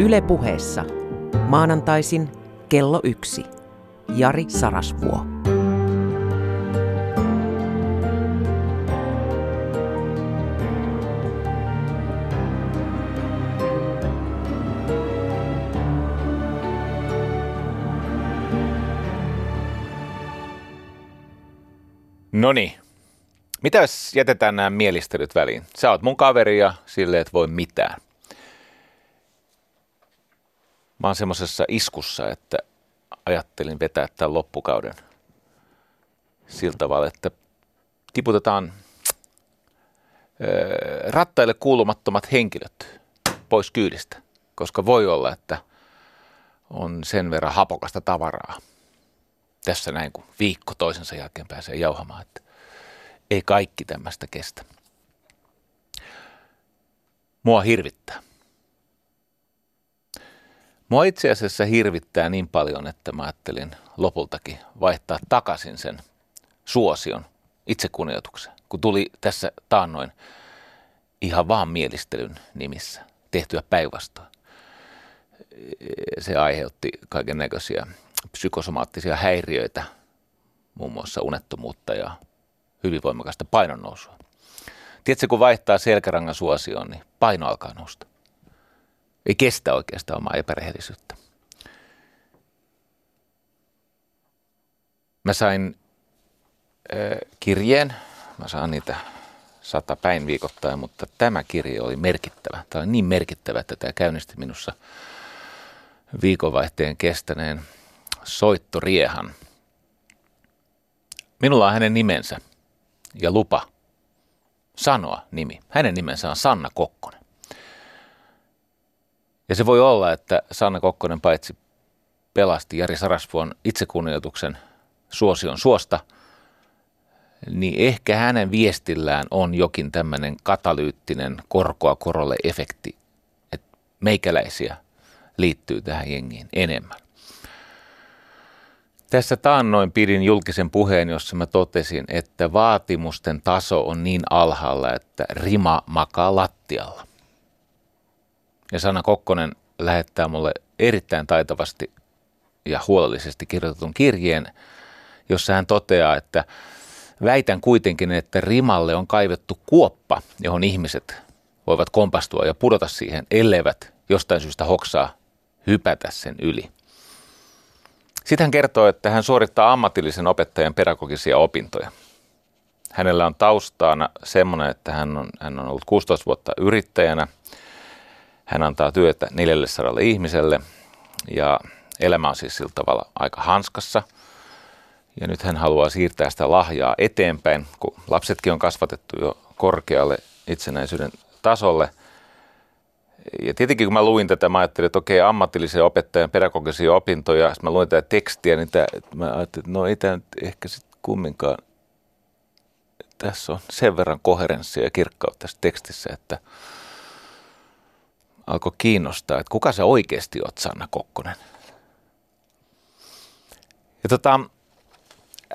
Yle puheessa. Maanantaisin kello yksi. Jari Sarasvuo. No niin. Mitä jos jätetään nämä mielistelyt väliin? Sä oot mun kaveri ja sille et voi mitään. Mä oon semmosessa iskussa, että ajattelin vetää tämän loppukauden sillä tavalla, että tiputetaan rattaille kuulumattomat henkilöt pois kyydistä, koska voi olla, että on sen verran hapokasta tavaraa. Tässä näin, kun viikko toisensa jälkeen pääsee jauhamaan, että ei kaikki tämmöistä kestä. Mua hirvittää. Mua itse asiassa hirvittää niin paljon, että mä ajattelin lopultakin vaihtaa takaisin sen suosion itsekunnioituksen, kun tuli tässä taannoin ihan vaan mielistelyn nimissä tehtyä päinvastoin. Se aiheutti kaiken näköisiä psykosomaattisia häiriöitä, muun muassa unettomuutta ja hyvin voimakasta painonnousua. Tiedätkö, kun vaihtaa selkärangan suosioon, niin paino alkaa nousta. Ei kestä oikeastaan omaa epärehellisyyttä. Mä sain äh, kirjeen, mä saan niitä sata päin viikoittain, mutta tämä kirje oli merkittävä. Tämä oli niin merkittävä, että tämä käynnisti minussa viikonvaihteen kestäneen soittoriehan. Minulla on hänen nimensä ja lupa sanoa nimi. Hänen nimensä on Sanna Kokkonen. Ja se voi olla, että Sanna Kokkonen paitsi pelasti Jari Sarasvuon itsekunnioituksen suosion suosta, niin ehkä hänen viestillään on jokin tämmöinen katalyyttinen korkoa korolle efekti, että meikäläisiä liittyy tähän jengiin enemmän. Tässä taannoin pidin julkisen puheen, jossa mä totesin, että vaatimusten taso on niin alhaalla, että rima makaa lattialla. Ja Sanna Kokkonen lähettää mulle erittäin taitavasti ja huolellisesti kirjoitetun kirjeen, jossa hän toteaa, että väitän kuitenkin, että rimalle on kaivettu kuoppa, johon ihmiset voivat kompastua ja pudota siihen, elleivät jostain syystä hoksaa hypätä sen yli. Sitten hän kertoo, että hän suorittaa ammatillisen opettajan pedagogisia opintoja. Hänellä on taustaana semmoinen, että hän on, hän on ollut 16 vuotta yrittäjänä. Hän antaa työtä 400 ihmiselle ja elämä on siis sillä tavalla aika hanskassa. Ja nyt hän haluaa siirtää sitä lahjaa eteenpäin, kun lapsetkin on kasvatettu jo korkealle itsenäisyyden tasolle – ja tietenkin kun mä luin tätä, mä ajattelin, että okei, ammatillisen opettajan pedagogisia opintoja, sitten mä luin tätä tekstiä, niin tää, mä ajattelin, että no ei tämä nyt ehkä sitten kumminkaan, tässä on sen verran koherenssia ja kirkkautta tässä tekstissä, että alkoi kiinnostaa, että kuka se oikeasti oot, Sanna Kokkonen. Ja tota,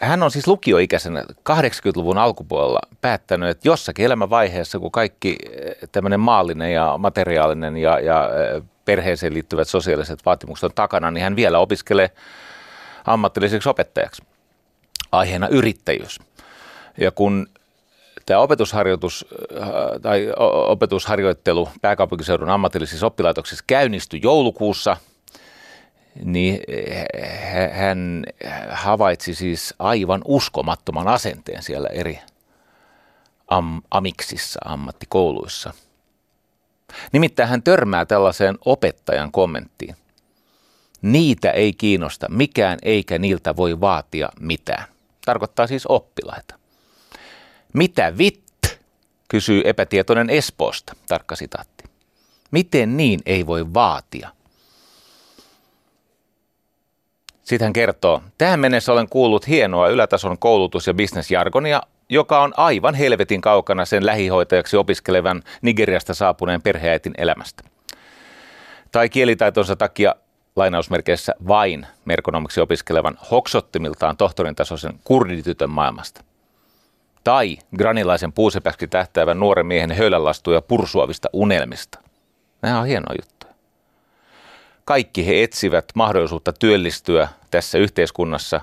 hän on siis lukioikäisenä 80-luvun alkupuolella päättänyt, että jossakin elämänvaiheessa, kun kaikki eh, tämmöinen maallinen ja materiaalinen ja, ja eh, perheeseen liittyvät sosiaaliset vaatimukset on takana, niin hän vielä opiskelee ammatilliseksi opettajaksi. Aiheena yrittäjyys. Ja kun tämä opetusharjoitus eh, tai opetusharjoittelu pääkaupunkiseudun ammatillisissa oppilaitoksissa käynnistyi joulukuussa – niin hän havaitsi siis aivan uskomattoman asenteen siellä eri am, amiksissa, ammattikouluissa. Nimittäin hän törmää tällaiseen opettajan kommenttiin. Niitä ei kiinnosta mikään eikä niiltä voi vaatia mitään. Tarkoittaa siis oppilaita. Mitä vitt? kysyy epätietoinen Espoosta, tarkka sitaatti. Miten niin ei voi vaatia? Sitten hän kertoo, tähän mennessä olen kuullut hienoa ylätason koulutus- ja bisnesjargonia, joka on aivan helvetin kaukana sen lähihoitajaksi opiskelevan Nigeriasta saapuneen perheäitin elämästä. Tai kielitaitonsa takia lainausmerkeissä vain merkonomiksi opiskelevan hoksottimiltaan tohtorin tasoisen kurditytön maailmasta. Tai granilaisen puusepäksi tähtäävän nuoren miehen höylänlastuja pursuavista unelmista. Nämä on hienoa juttuja. kaikki he etsivät mahdollisuutta työllistyä tässä yhteiskunnassa,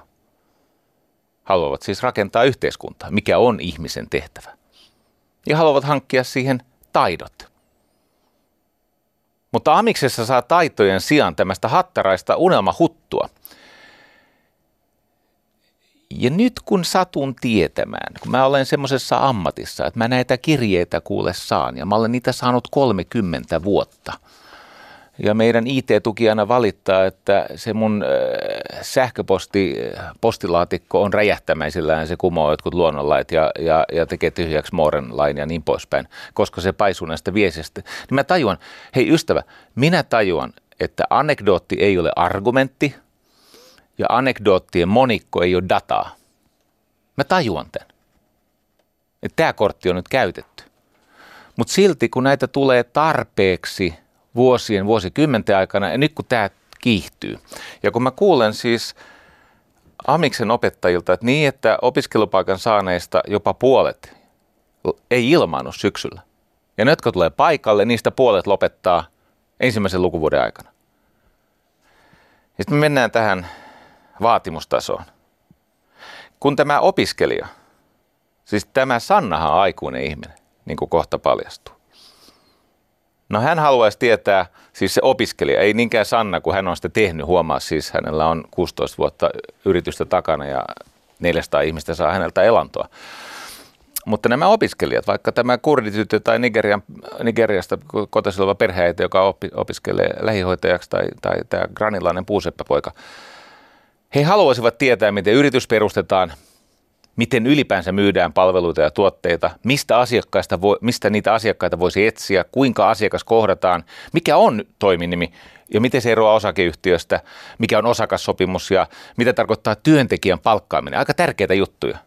haluavat siis rakentaa yhteiskuntaa, mikä on ihmisen tehtävä. Ja haluavat hankkia siihen taidot. Mutta amiksessa saa taitojen sijaan tämmöistä hattaraista unelmahuttua. Ja nyt kun satun tietämään, kun mä olen semmoisessa ammatissa, että mä näitä kirjeitä kuule saan, ja mä olen niitä saanut 30 vuotta – ja meidän IT-tukijana valittaa, että se mun äh, sähköposti, postilaatikko on räjähtämäisillään, se kumoo jotkut luonnonlait ja, ja, ja tekee tyhjäksi Mooren lain ja niin poispäin, koska se paisuu näistä viesistä. Niin mä tajuan, hei ystävä, minä tajuan, että anekdootti ei ole argumentti ja anekdoottien monikko ei ole dataa. Mä tajuan tämän. Tämä kortti on nyt käytetty. Mutta silti kun näitä tulee tarpeeksi – vuosien, vuosikymmenten aikana ja nyt kun tämä kiihtyy. Ja kun mä kuulen siis Amiksen opettajilta, että niin, että opiskelupaikan saaneista jopa puolet ei ilmaannut syksyllä. Ja ne, jotka tulee paikalle, niistä puolet lopettaa ensimmäisen lukuvuoden aikana. Sitten me mennään tähän vaatimustasoon. Kun tämä opiskelija, siis tämä Sannahan aikuinen ihminen, niin kuin kohta paljastuu. No hän haluaisi tietää, siis se opiskelija, ei niinkään Sanna, kun hän on sitä tehnyt, huomaa siis, hänellä on 16 vuotta yritystä takana ja 400 ihmistä saa häneltä elantoa. Mutta nämä opiskelijat, vaikka tämä kurdityttö tai Nigerian, Nigeriasta kotoisin oleva perheitä, joka opiskelee lähihoitajaksi tai, tai tämä granilainen puuseppäpoika, he haluaisivat tietää, miten yritys perustetaan, miten ylipäänsä myydään palveluita ja tuotteita, mistä, asiakkaista voi, mistä niitä asiakkaita voisi etsiä, kuinka asiakas kohdataan, mikä on toiminimi ja miten se eroaa osakeyhtiöstä, mikä on osakassopimus ja mitä tarkoittaa työntekijän palkkaaminen. Aika tärkeitä juttuja.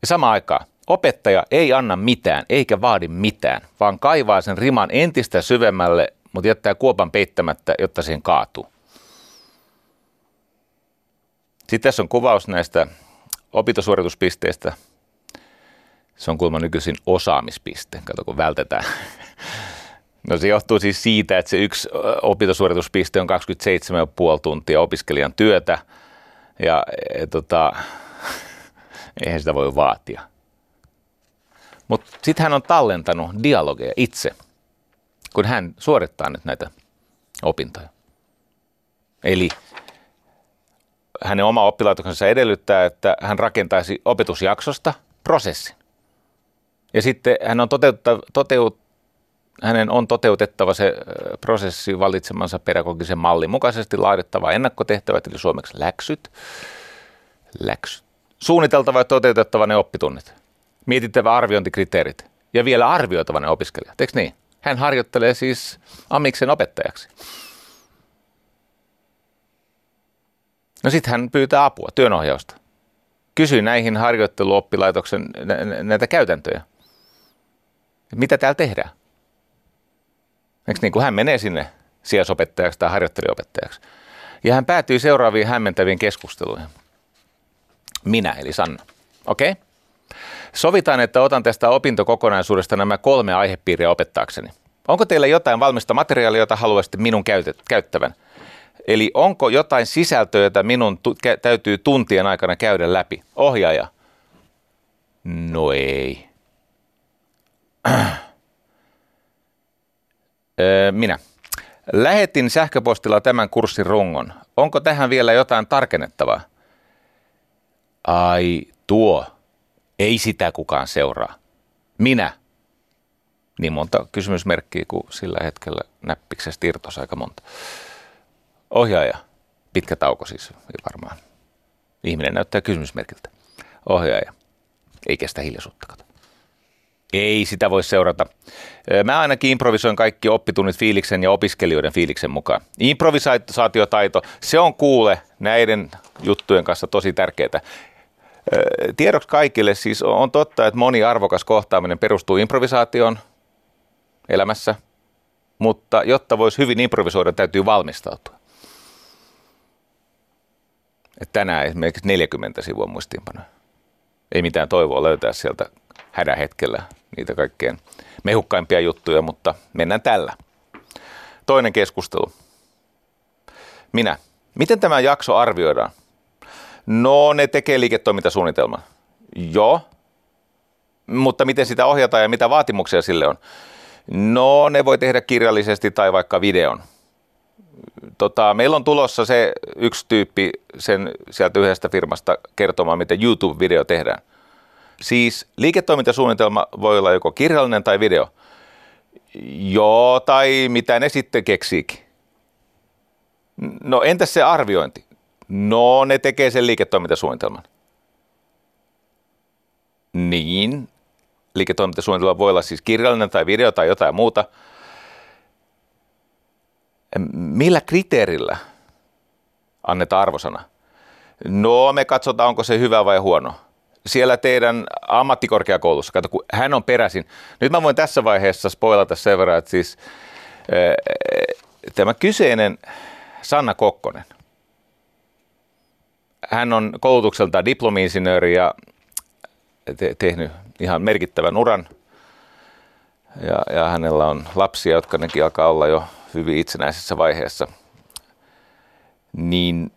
Ja samaan aikaan opettaja ei anna mitään eikä vaadi mitään, vaan kaivaa sen riman entistä syvemmälle, mutta jättää kuopan peittämättä, jotta siihen kaatuu. Sitten tässä on kuvaus näistä opintosuorituspisteistä. Se on kuulemma nykyisin osaamispiste. Kato, kun vältetään. No se johtuu siis siitä, että se yksi opintosuorituspiste on 27,5 tuntia opiskelijan työtä. Ja e, tota, eihän sitä voi vaatia. Mutta sitten hän on tallentanut dialogeja itse, kun hän suorittaa nyt näitä opintoja. Eli hänen oma oppilaitoksensa edellyttää, että hän rakentaisi opetusjaksosta prosessin. Ja sitten hän on toteutta, toteut, hänen on toteutettava se prosessi valitsemansa pedagogisen mallin mukaisesti laadittava ennakkotehtävät, eli suomeksi läksyt, läksyt. Suunniteltava ja toteutettava ne oppitunnit. Mietittävä arviointikriteerit ja vielä arvioitava ne opiskelijat. Eikö niin? Hän harjoittelee siis Amiksen opettajaksi. No sitten hän pyytää apua, työnohjausta. Kysyy näihin harjoitteluoppilaitoksen näitä käytäntöjä. Mitä täällä tehdään? Eikö niin kuin hän menee sinne sijaisopettajaksi tai harjoittelijopettajaksi. Ja hän päätyy seuraaviin hämmentäviin keskusteluihin. Minä, eli Sanna. Okei? Okay? Sovitaan, että otan tästä opintokokonaisuudesta nämä kolme aihepiiriä opettaakseni. Onko teillä jotain valmista materiaalia, jota haluaisitte minun käyttävän? Eli onko jotain sisältöä, jota minun tu- täytyy tuntien aikana käydä läpi? Ohjaaja. No ei. Minä. Lähetin sähköpostilla tämän kurssin rungon. Onko tähän vielä jotain tarkennettavaa? Ai tuo. Ei sitä kukaan seuraa. Minä. Niin monta kysymysmerkkiä kuin sillä hetkellä näppiksestä irtosi aika monta. Ohjaaja. Pitkä tauko siis varmaan. Ihminen näyttää kysymysmerkiltä. Ohjaaja. Ei kestä hiljaisuutta, kato. Ei sitä voi seurata. Mä ainakin improvisoin kaikki oppitunnit fiiliksen ja opiskelijoiden fiiliksen mukaan. Improvisaatiotaito, se on kuule näiden juttujen kanssa tosi tärkeää. Tiedoksi kaikille siis on totta, että moni arvokas kohtaaminen perustuu improvisaatioon elämässä, mutta jotta voisi hyvin improvisoida, täytyy valmistautua. Että tänään esimerkiksi 40 sivua muistiinpanoja. Ei mitään toivoa löytää sieltä hädän hetkellä niitä kaikkein mehukkaimpia juttuja, mutta mennään tällä. Toinen keskustelu. Minä. Miten tämä jakso arvioidaan? No, ne tekee liiketoimintasuunnitelman. Joo. Mutta miten sitä ohjataan ja mitä vaatimuksia sille on? No, ne voi tehdä kirjallisesti tai vaikka videon. Tota, meillä on tulossa se yksi tyyppi sen sieltä yhdestä firmasta kertomaan, miten YouTube-video tehdään. Siis liiketoimintasuunnitelma voi olla joko kirjallinen tai video. Joo, tai mitä ne sitten keksiikin. No entäs se arviointi? No ne tekee sen liiketoimintasuunnitelman. Niin, liiketoimintasuunnitelma voi olla siis kirjallinen tai video tai jotain muuta. Millä kriteerillä annetaan arvosana? No me katsotaan, onko se hyvä vai huono. Siellä teidän ammattikorkeakoulussa, kato kun hän on peräisin. Nyt mä voin tässä vaiheessa spoilata sen verran, että siis tämä kyseinen Sanna Kokkonen, hän on koulutukselta diplomi-insinööri ja te- tehnyt ihan merkittävän uran. Ja, ja hänellä on lapsia, jotka nekin alkaa olla jo hyvin itsenäisessä vaiheessa. Niin,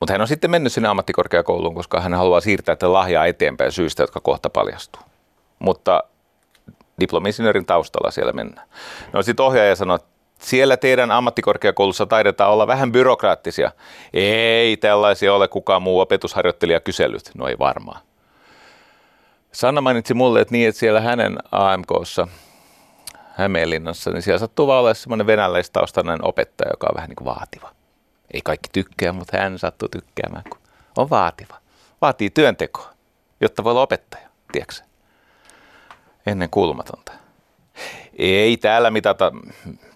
mutta hän on sitten mennyt sinne ammattikorkeakouluun, koska hän haluaa siirtää tätä lahjaa eteenpäin syistä, jotka kohta paljastuu. Mutta diplomi-insinöörin taustalla siellä mennään. No sitten ohjaaja sanoi, että siellä teidän ammattikorkeakoulussa taidetaan olla vähän byrokraattisia. Ei tällaisia ole kukaan muu opetusharjoittelija kysellyt. No ei varmaan. Sanna mainitsi mulle, että niin, että siellä hänen AMKssa Hämeenlinnassa, niin siellä sattuu vaan olla semmoinen venäläistaustainen opettaja, joka on vähän niin kuin vaativa. Ei kaikki tykkää, mutta hän sattuu tykkäämään, kun on vaativa. Vaatii työntekoa, jotta voi olla opettaja, tiedätkö Ennen kulmatonta. Ei täällä mitata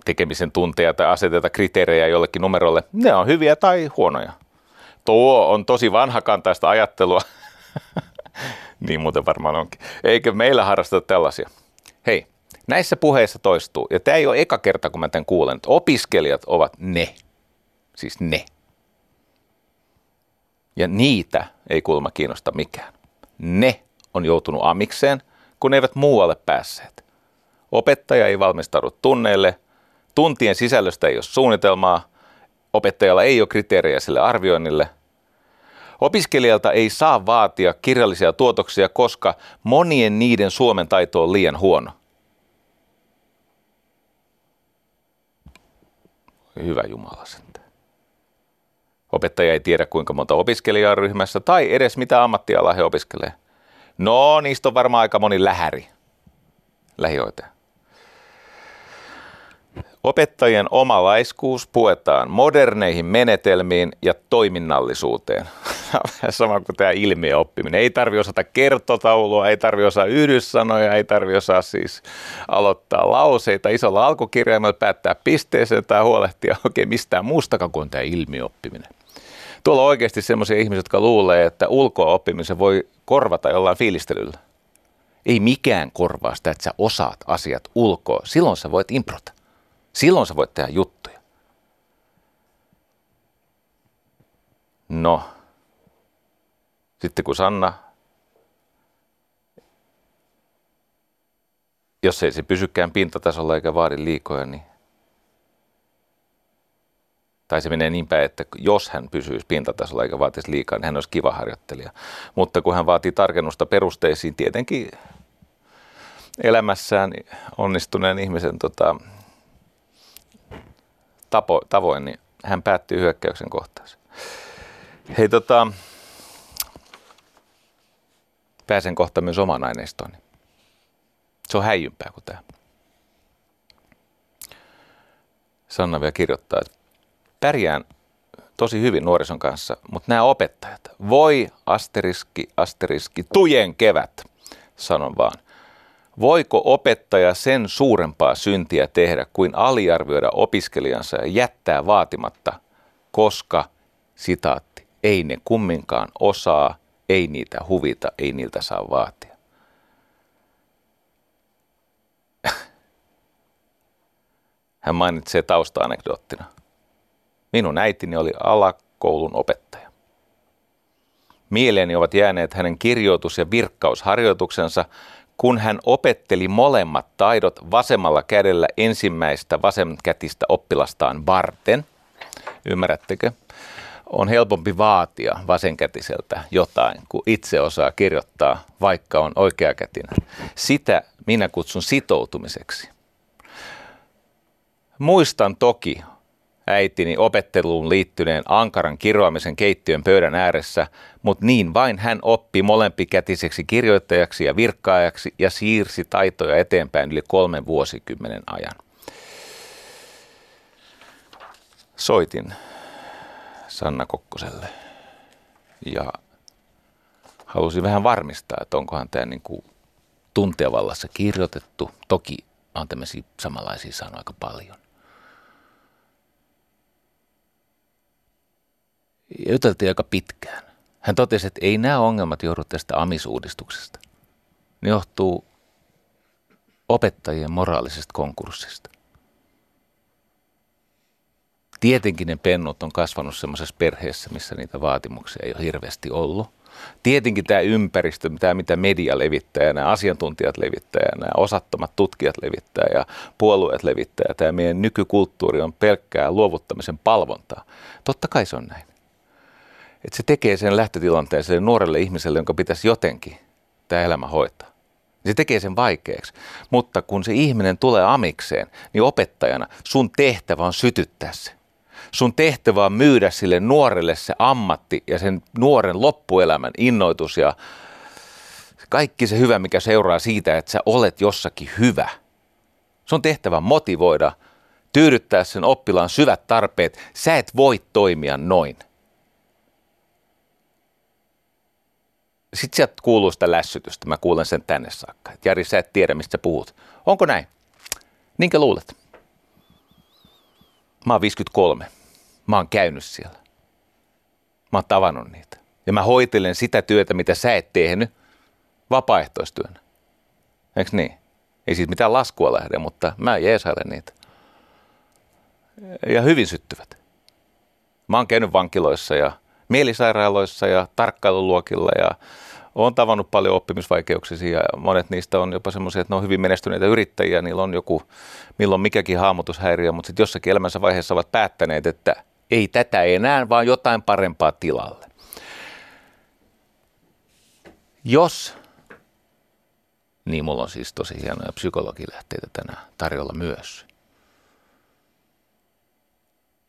tekemisen tunteja tai aseteta kriteerejä jollekin numerolle. Ne on hyviä tai huonoja. Tuo on tosi vanhakantaista ajattelua. niin muuten varmaan onkin. Eikö meillä harrasteta tällaisia? Hei, näissä puheissa toistuu, ja tämä ei ole eka kerta, kun mä tämän kuulen, että opiskelijat ovat ne. Siis ne. Ja niitä ei kuulemma kiinnosta mikään. Ne on joutunut amikseen, kun eivät muualle päässeet. Opettaja ei valmistaudu tunneille, tuntien sisällöstä ei ole suunnitelmaa, opettajalla ei ole kriteerejä sille arvioinnille. Opiskelijalta ei saa vaatia kirjallisia tuotoksia, koska monien niiden suomen taito on liian huono. Hyvä Jumala sentään. Opettaja ei tiedä kuinka monta opiskelijaa ryhmässä tai edes mitä ammattialaa he opiskelee. No, niistä on varmaan aika moni lähäri, lähihoitaja. Opettajien oma laiskuus puetaan moderneihin menetelmiin ja toiminnallisuuteen. Sama kuin tämä ilmiöoppiminen. Ei tarvi osata kertotaulua, ei tarvi osata yhdyssanoja, ei tarvi osata siis aloittaa lauseita isolla alkukirjaimella, päättää pisteeseen tai huolehtia oikein mistään muustakaan kuin tämä ilmiöoppiminen. Tuolla on oikeasti sellaisia ihmisiä, jotka luulee, että ulkoa oppimisen voi korvata jollain fiilistelyllä. Ei mikään korvaa sitä, että sä osaat asiat ulkoa. Silloin sä voit improta. Silloin sä voit tehdä juttuja. No, sitten kun Sanna, jos ei se pysykään pintatasolla eikä vaadi liikoja, niin tai se menee niin päin, että jos hän pysyisi pintatasolla eikä vaatisi liikaa, niin hän olisi kiva harjoittelija. Mutta kun hän vaatii tarkennusta perusteisiin, tietenkin elämässään onnistuneen ihmisen tota, tapo, tavoin, niin hän päätti hyökkäyksen kohtaus. Hei tota, pääsen kohta myös oman aineistoon. Se on häijympää kuin tämä. Sanna vielä kirjoittaa, että pärjään tosi hyvin nuorison kanssa, mutta nämä opettajat, voi asteriski, asteriski, tujen kevät, sanon vaan. Voiko opettaja sen suurempaa syntiä tehdä kuin aliarvioida opiskelijansa ja jättää vaatimatta, koska, sitaatti, ei ne kumminkaan osaa, ei niitä huvita, ei niiltä saa vaatia. Hän mainitsee tausta-anekdoottina. Minun äitini oli alakoulun opettaja. Mieleeni ovat jääneet hänen kirjoitus- ja virkkausharjoituksensa, kun hän opetteli molemmat taidot vasemmalla kädellä ensimmäistä vasemkätistä oppilastaan varten, ymmärrättekö, on helpompi vaatia vasenkätiseltä jotain, kun itse osaa kirjoittaa, vaikka on oikeakätinen. Sitä minä kutsun sitoutumiseksi. Muistan toki äitini opetteluun liittyneen ankaran kiroamisen keittiön pöydän ääressä, mutta niin vain hän oppi molempikätiseksi kirjoittajaksi ja virkkaajaksi ja siirsi taitoja eteenpäin yli kolmen vuosikymmenen ajan. Soitin Sanna Kokkoselle ja halusin vähän varmistaa, että onkohan tämä niin kuin kirjoitettu. Toki on tämmöisiä samanlaisia sanoja aika paljon. Juteltiin aika pitkään. Hän totesi, että ei nämä ongelmat johdu tästä amisuudistuksesta. Ne johtuu opettajien moraalisesta konkurssista. Tietenkin ne pennut on kasvanut semmoisessa perheessä, missä niitä vaatimuksia ei ole hirveästi ollut. Tietenkin tämä ympäristö, tämä mitä media levittää, nämä asiantuntijat levittää, nämä osattomat tutkijat levittää ja puolueet levittää, tämä meidän nykykulttuuri on pelkkää luovuttamisen palvontaa. Totta kai se on näin että se tekee sen lähtötilanteen sille nuorelle ihmiselle, jonka pitäisi jotenkin tämä elämä hoitaa. Se tekee sen vaikeaksi. Mutta kun se ihminen tulee amikseen, niin opettajana sun tehtävä on sytyttää se. Sun tehtävä on myydä sille nuorelle se ammatti ja sen nuoren loppuelämän innoitus ja kaikki se hyvä, mikä seuraa siitä, että sä olet jossakin hyvä. Sun tehtävä motivoida, tyydyttää sen oppilaan syvät tarpeet. Sä et voi toimia noin. Sitten sieltä kuuluu sitä lässytystä. Mä kuulen sen tänne saakka. Et Jari, sä et tiedä, mistä sä puhut. Onko näin? Niinkö luulet? Mä oon 53. Mä oon käynyt siellä. Mä oon tavannut niitä. Ja mä hoitelen sitä työtä, mitä sä et tehnyt vapaaehtoistyönä. Eikö niin? Ei siitä mitään laskua lähde, mutta mä jeesailen niitä. Ja hyvin syttyvät. Mä oon käynyt vankiloissa ja mielisairaaloissa ja tarkkailuluokilla ja olen tavannut paljon oppimisvaikeuksia ja monet niistä on jopa semmoisia, että ne on hyvin menestyneitä yrittäjiä, niillä on joku milloin mikäkin hahmotushäiriö, mutta sitten jossakin elämänsä vaiheessa ovat päättäneet, että ei tätä enää, vaan jotain parempaa tilalle. Jos, niin mulla on siis tosi hienoja psykologilähteitä tänään tarjolla myös.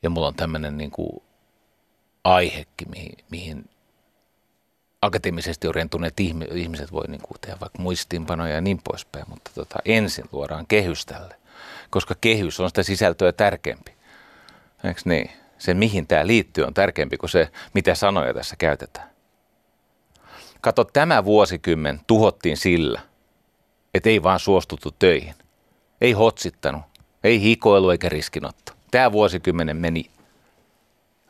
Ja mulla on tämmöinen niin kuin aihekin, mihin, mihin akateemisesti orientuneet ihmiset voi niin kuin tehdä vaikka muistiinpanoja ja niin poispäin, mutta tota, ensin luodaan kehys tälle, koska kehys on sitä sisältöä tärkeämpi. Eikö niin? Se, mihin tämä liittyy, on tärkeämpi kuin se, mitä sanoja tässä käytetään. Kato, tämä vuosikymmen tuhottiin sillä, että ei vaan suostuttu töihin. Ei hotsittanut, ei hikoilu eikä riskinotto. Tämä vuosikymmenen meni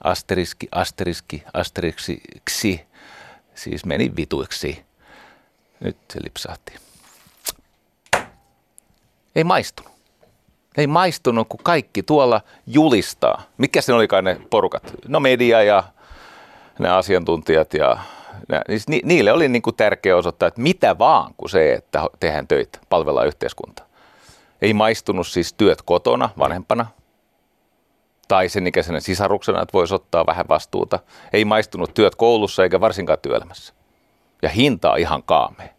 asteriski, asteriski, asteriksi, Siis meni vituiksi. Nyt se lipsahti. Ei maistunut. Ei maistunut, kun kaikki tuolla julistaa. Mikä se olikaan ne porukat? No media ja ne asiantuntijat ja ne, siis ni, niille oli niin kuin tärkeä osoittaa, että mitä vaan kuin se, että tehdään töitä, palvellaan yhteiskuntaa. Ei maistunut siis työt kotona vanhempana, tai sen ikäisenä sisaruksena, että voisi ottaa vähän vastuuta. Ei maistunut työt koulussa eikä varsinkaan työelämässä. Ja hinta on ihan kaamea.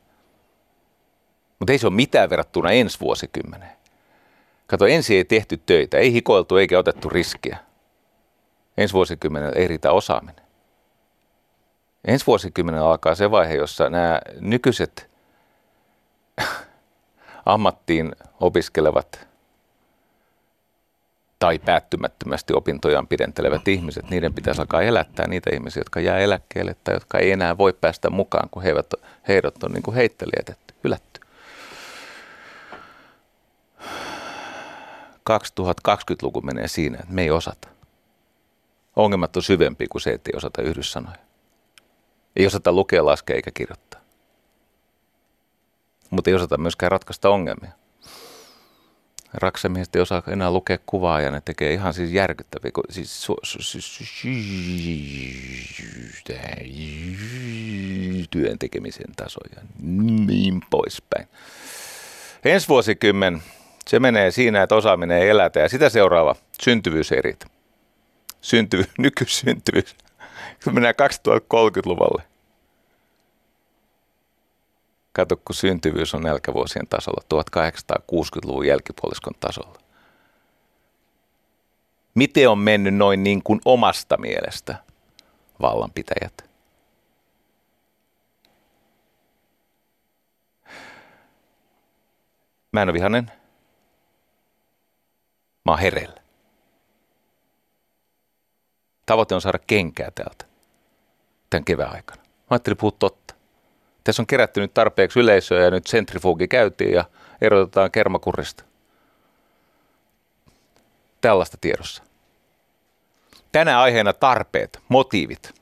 Mutta ei se ole mitään verrattuna ensi vuosikymmeneen. Kato, ensi ei tehty töitä, ei hikoiltu eikä otettu riskiä. Ensi vuosikymmenellä ei riitä osaaminen. Ensi vuosikymmenellä alkaa se vaihe, jossa nämä nykyiset ammattiin opiskelevat tai päättymättömästi opintojaan pidentelevät ihmiset, niiden pitäisi alkaa elättää niitä ihmisiä, jotka jää eläkkeelle tai jotka ei enää voi päästä mukaan, kun heidät, heidät on niin kuin heitteli jätetty, hylätty. 2020-luku menee siinä, että me ei osata. Ongelmat on syvempi kuin se, että ei osata yhdyssanoja. Ei osata lukea, laskea eikä kirjoittaa. Mutta ei osata myöskään ratkaista ongelmia. Raksamiehet ei osaa enää lukea kuvaa ja ne tekee ihan siis järkyttäviä, siis, su, su, su, työn tekemisen tasoja, niin poispäin. Ensi vuosikymmen se menee siinä, että osaaminen ei elätä ja sitä seuraava syntyvyyserit. Syntyvy, nykysyntyvyys. Se menee 2030-luvulle. Kato, kun syntyvyys on nälkävuosien tasolla, 1860-luvun jälkipuoliskon tasolla. Miten on mennyt noin niin kuin omasta mielestä vallanpitäjät? Mä en ole vihanen. Mä oon hereillä. Tavoite on saada kenkää täältä tämän kevään aikana. Mä ajattelin puhua totta. Tässä on kerätty nyt tarpeeksi yleisöä ja nyt centrifugi käytiin ja erotetaan kermakurista. Tällaista tiedossa. Tänä aiheena tarpeet, motiivit.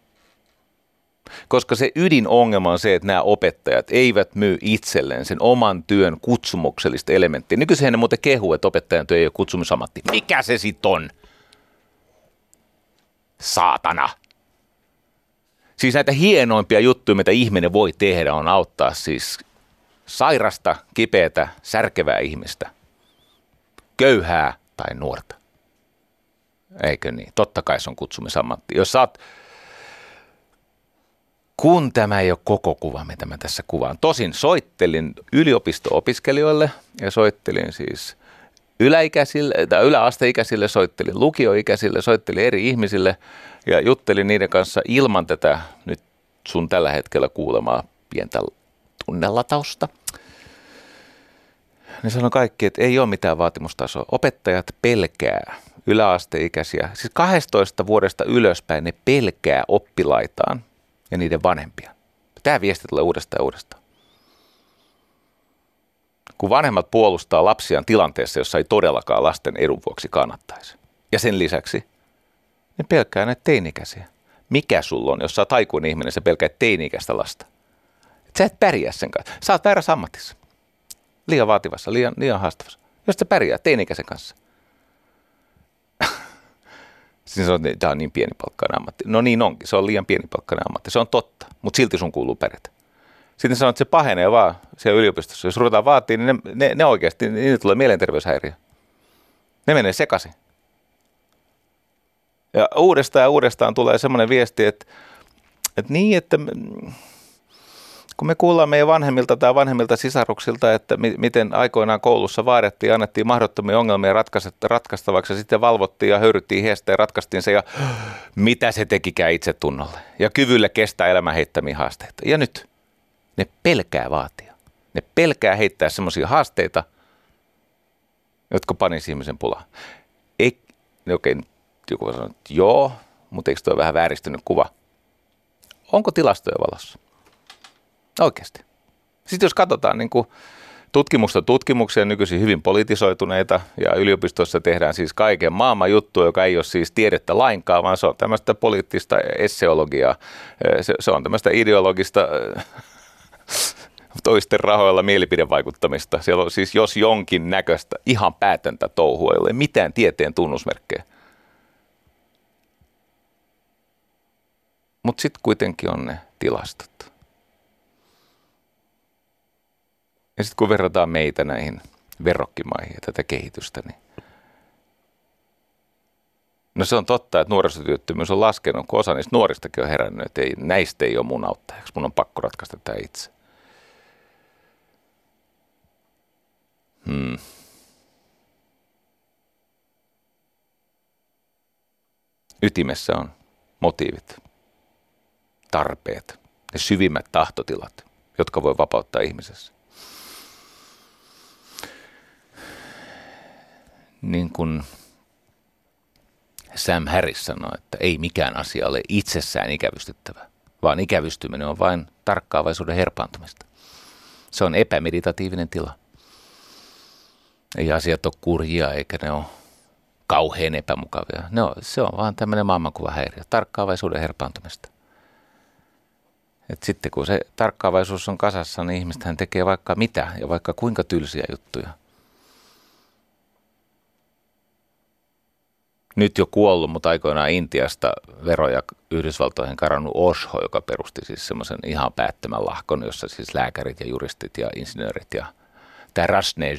Koska se ydinongelma on se, että nämä opettajat eivät myy itselleen sen oman työn kutsumuksellista elementtiä. Nykyisin ne muuten kehu, että opettajan työ ei ole kutsumusammatti. Mikä se sitten on? Saatana. Siis näitä hienoimpia juttuja, mitä ihminen voi tehdä, on auttaa siis sairasta, kipeätä, särkevää ihmistä, köyhää tai nuorta. Eikö niin? Totta kai se on kutsumisammatti. Jos saat, kun tämä ei ole koko kuva, mitä mä tässä kuvaan. Tosin soittelin yliopisto-opiskelijoille ja soittelin siis yläikäisille, tai yläasteikäisille, soittelin lukioikäisille, soittelin eri ihmisille ja juttelin niiden kanssa ilman tätä nyt sun tällä hetkellä kuulemaa pientä tunnelatausta. Ne sanoi kaikki, että ei ole mitään vaatimustasoa. Opettajat pelkää yläasteikäisiä, siis 12 vuodesta ylöspäin ne pelkää oppilaitaan ja niiden vanhempia. Tämä viesti tulee uudestaan ja uudestaan kun vanhemmat puolustaa lapsiaan tilanteessa, jossa ei todellakaan lasten edun vuoksi kannattaisi. Ja sen lisäksi ne pelkää näitä teinikäisiä. Mikä sulla on, jos sä oot aikuinen ihminen, sä pelkäät teinikäistä lasta? Et sä et pärjää sen kanssa. Sä oot väärässä ammatissa. Liian vaativassa, liian, liian haastavassa. Jos sä pärjää teinikäisen kanssa. Siinä sanoo, että tämä on niin pienipalkkainen ammatti. No niin onkin, se on liian pienipalkkainen ammatti. Se on totta, mutta silti sun kuuluu pärjätä. Sitten sanoo, että se pahenee vaan siellä yliopistossa. Jos ruvetaan vaatii, niin ne, ne, ne oikeasti, niin niille tulee mielenterveyshäiriö. Ne menee sekaisin. Ja uudestaan ja uudestaan tulee semmoinen viesti, että, että niin, että kun me kuullaan meidän vanhemmilta tai vanhemmilta sisaruksilta, että mi- miten aikoinaan koulussa vaadettiin ja annettiin mahdottomia ongelmia ratkaistavaksi ja sitten valvottiin ja höyryttiin hiestä ja ratkaistiin se ja mitä se tekikään itsetunnolle ja kyvylle kestää elämän heittämiä haasteita. Ja nyt ne pelkää vaatia. Ne pelkää heittää semmoisia haasteita, jotka panisi ihmisen pulaan. Ei, okei, joku sanoo, että joo, mutta eikö tuo vähän vääristynyt kuva? Onko tilastoja valossa? Oikeasti. Sitten jos katsotaan niin kuin tutkimusta tutkimuksia, nykyisin hyvin politisoituneita, ja yliopistossa tehdään siis kaiken maailman juttu, joka ei ole siis tiedettä lainkaan, vaan se on tämmöistä poliittista esseologiaa. Se, se on tämmöistä ideologista toisten rahoilla mielipidevaikuttamista. Siellä on siis jos jonkin näköistä ihan päätäntä touhua, ei ole mitään tieteen tunnusmerkkejä. Mutta sitten kuitenkin on ne tilastot. Ja sitten kun verrataan meitä näihin verrokkimaihin ja tätä kehitystä, niin No se on totta, että nuorisotyöttömyys on laskenut, kun osa niistä nuoristakin on herännyt, että ei, näistä ei ole mun auttajaksi, mun on pakko ratkaista tämä itse. Hmm. Ytimessä on motiivit, tarpeet, ne syvimmät tahtotilat, jotka voi vapauttaa ihmisessä. Niin kuin Sam Harris sanoi, että ei mikään asia ole itsessään ikävystyttävä, vaan ikävystyminen on vain tarkkaavaisuuden herpaantumista. Se on epämeditatiivinen tila. Ei asiat ole kurjia eikä ne ole kauhean epämukavia. Ne on, se on vaan tämmöinen maailmankuvahäiriö, tarkkaavaisuuden herpaantumista. Et sitten kun se tarkkaavaisuus on kasassa, niin ihmistähän tekee vaikka mitä ja vaikka kuinka tylsiä juttuja. nyt jo kuollut, mutta aikoinaan Intiasta veroja Yhdysvaltoihin karannut Osho, joka perusti siis semmoisen ihan päättömän lahkon, jossa siis lääkärit ja juristit ja insinöörit ja tämä Rasnej,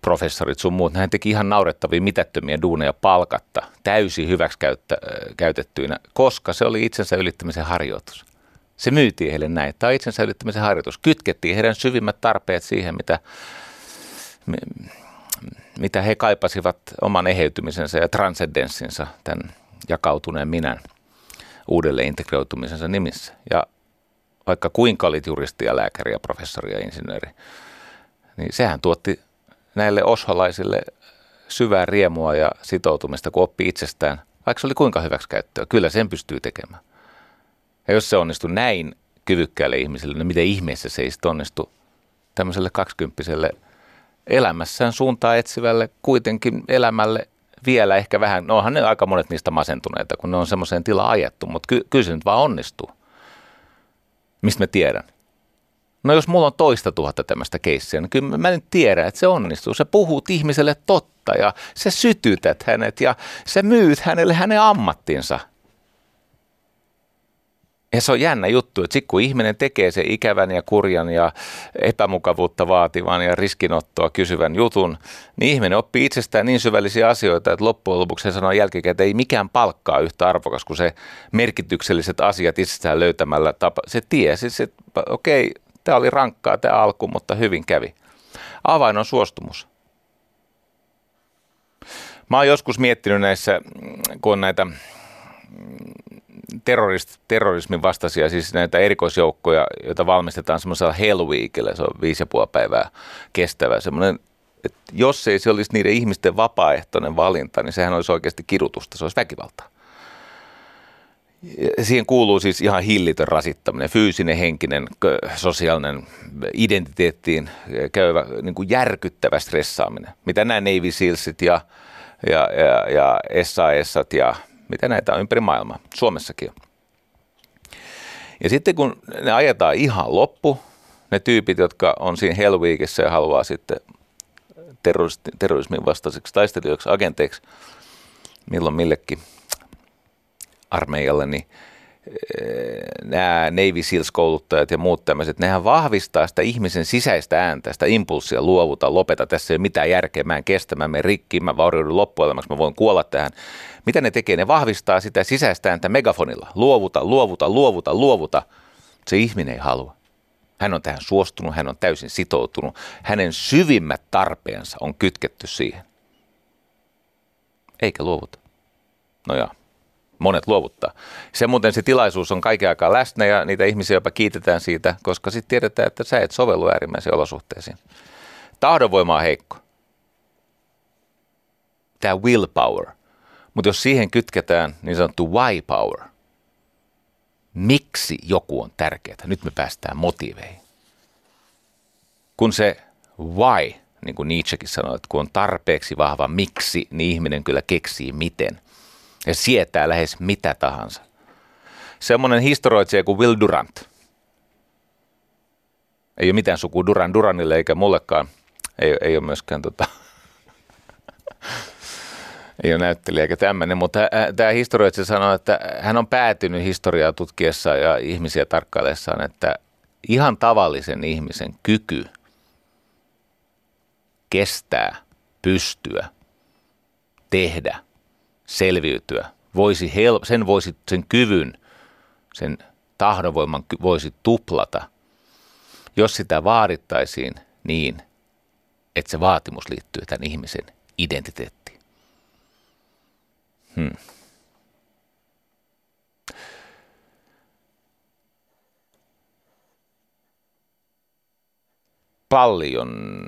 professorit sun muut, hän teki ihan naurettavia mitättömiä duuneja palkatta, täysin hyväksikäytettyinä, koska se oli itsensä ylittämisen harjoitus. Se myytiin heille näin. Tämä on itsensä ylittämisen harjoitus. Kytkettiin heidän syvimmät tarpeet siihen, mitä, mitä he kaipasivat oman eheytymisensä ja transcendenssinsa, tämän jakautuneen minän uudelleen integroitumisensa nimissä. Ja vaikka kuinka olit juristi ja lääkäri ja professori ja insinööri, niin sehän tuotti näille osholaisille syvää riemua ja sitoutumista, kun oppi itsestään, vaikka se oli kuinka hyväksi käyttöä. Kyllä sen pystyy tekemään. Ja jos se onnistuu näin kyvykkäälle ihmiselle, niin miten ihmeessä se ei sitten onnistu tämmöiselle kaksikymppiselle elämässään suuntaa etsivälle kuitenkin elämälle vielä ehkä vähän, no onhan ne aika monet niistä masentuneita, kun ne on semmoiseen tilaan ajettu, mutta ky- kyllä se nyt vaan onnistuu. Mistä mä tiedän? No jos mulla on toista tuhatta tämmöistä keissiä, niin kyllä mä nyt tiedän, että se onnistuu. Sä puhut ihmiselle totta ja sä sytytät hänet ja sä myyt hänelle hänen ammattinsa – ja se on jännä juttu, että sit kun ihminen tekee se ikävän ja kurjan ja epämukavuutta vaativan ja riskinottoa kysyvän jutun, niin ihminen oppii itsestään niin syvällisiä asioita, että loppujen lopuksi se sanoo jälkikäteen, että ei mikään palkkaa yhtä arvokas kuin se merkitykselliset asiat itsestään löytämällä tapa. Se tiesi, että okei, okay, tämä oli rankkaa tämä alku, mutta hyvin kävi. Avain on suostumus. Mä oon joskus miettinyt näissä, kun on näitä terrorist, terrorismin vastaisia, siis näitä erikoisjoukkoja, joita valmistetaan semmoisella Hell Weekillä, se on viisi ja puoli päivää kestävä, semmoinen että jos ei se olisi niiden ihmisten vapaaehtoinen valinta, niin sehän olisi oikeasti kidutusta, se olisi väkivaltaa. Siihen kuuluu siis ihan hillitön rasittaminen, fyysinen, henkinen, sosiaalinen, identiteettiin käyvä niin kuin järkyttävä stressaaminen. Mitä nämä Navy Sealsit ja, ja, ja, ja SAS ja mitä näitä on ympäri maailmaa, Suomessakin on. Ja sitten kun ne ajetaan ihan loppu, ne tyypit, jotka on siinä Hell Weekissä ja haluaa sitten terrorismin vastaiseksi taistelijoiksi, agenteiksi, milloin millekin armeijalle, niin nämä Navy Seals-kouluttajat ja muut tämmöiset, nehän vahvistaa sitä ihmisen sisäistä ääntä, sitä impulssia luovuta, lopeta, tässä ei ole mitään järkeä, mä en kestä, mä menen rikki, mä vaurioidun loppuelämäksi, mä voin kuolla tähän. Mitä ne tekee? Ne vahvistaa sitä sisäistä ääntä megafonilla. Luovuta, luovuta, luovuta, luovuta. Se ihminen ei halua. Hän on tähän suostunut, hän on täysin sitoutunut. Hänen syvimmät tarpeensa on kytketty siihen. Eikä luovuta. No joo monet luovuttaa. Se muuten se tilaisuus on kaiken aikaa läsnä ja niitä ihmisiä jopa kiitetään siitä, koska sitten tiedetään, että sä et sovellu äärimmäisiin olosuhteisiin. Tahdonvoima on heikko. Tämä willpower. Mutta jos siihen kytketään niin sanottu why power, miksi joku on tärkeää, nyt me päästään motiiveihin. Kun se why, niin kuin Nietzschekin sanoi, että kun on tarpeeksi vahva miksi, niin ihminen kyllä keksii miten ja sietää lähes mitä tahansa. Semmoinen historioitsija kuin Will Durant. Ei ole mitään suku Duran Duranille eikä mullekaan. Ei, ei ole myöskään tota, ei ole näyttelijä eikä tämmöinen, mutta tämä historioitsija sanoo, että hän on päätynyt historiaa tutkiessa ja ihmisiä tarkkaillessaan, että ihan tavallisen ihmisen kyky kestää, pystyä, tehdä – selviytyä, voisi hel- sen, voisi, sen kyvyn, sen tahdonvoiman voisi tuplata, jos sitä vaadittaisiin niin, että se vaatimus liittyy tämän ihmisen identiteettiin. Hmm. Paljon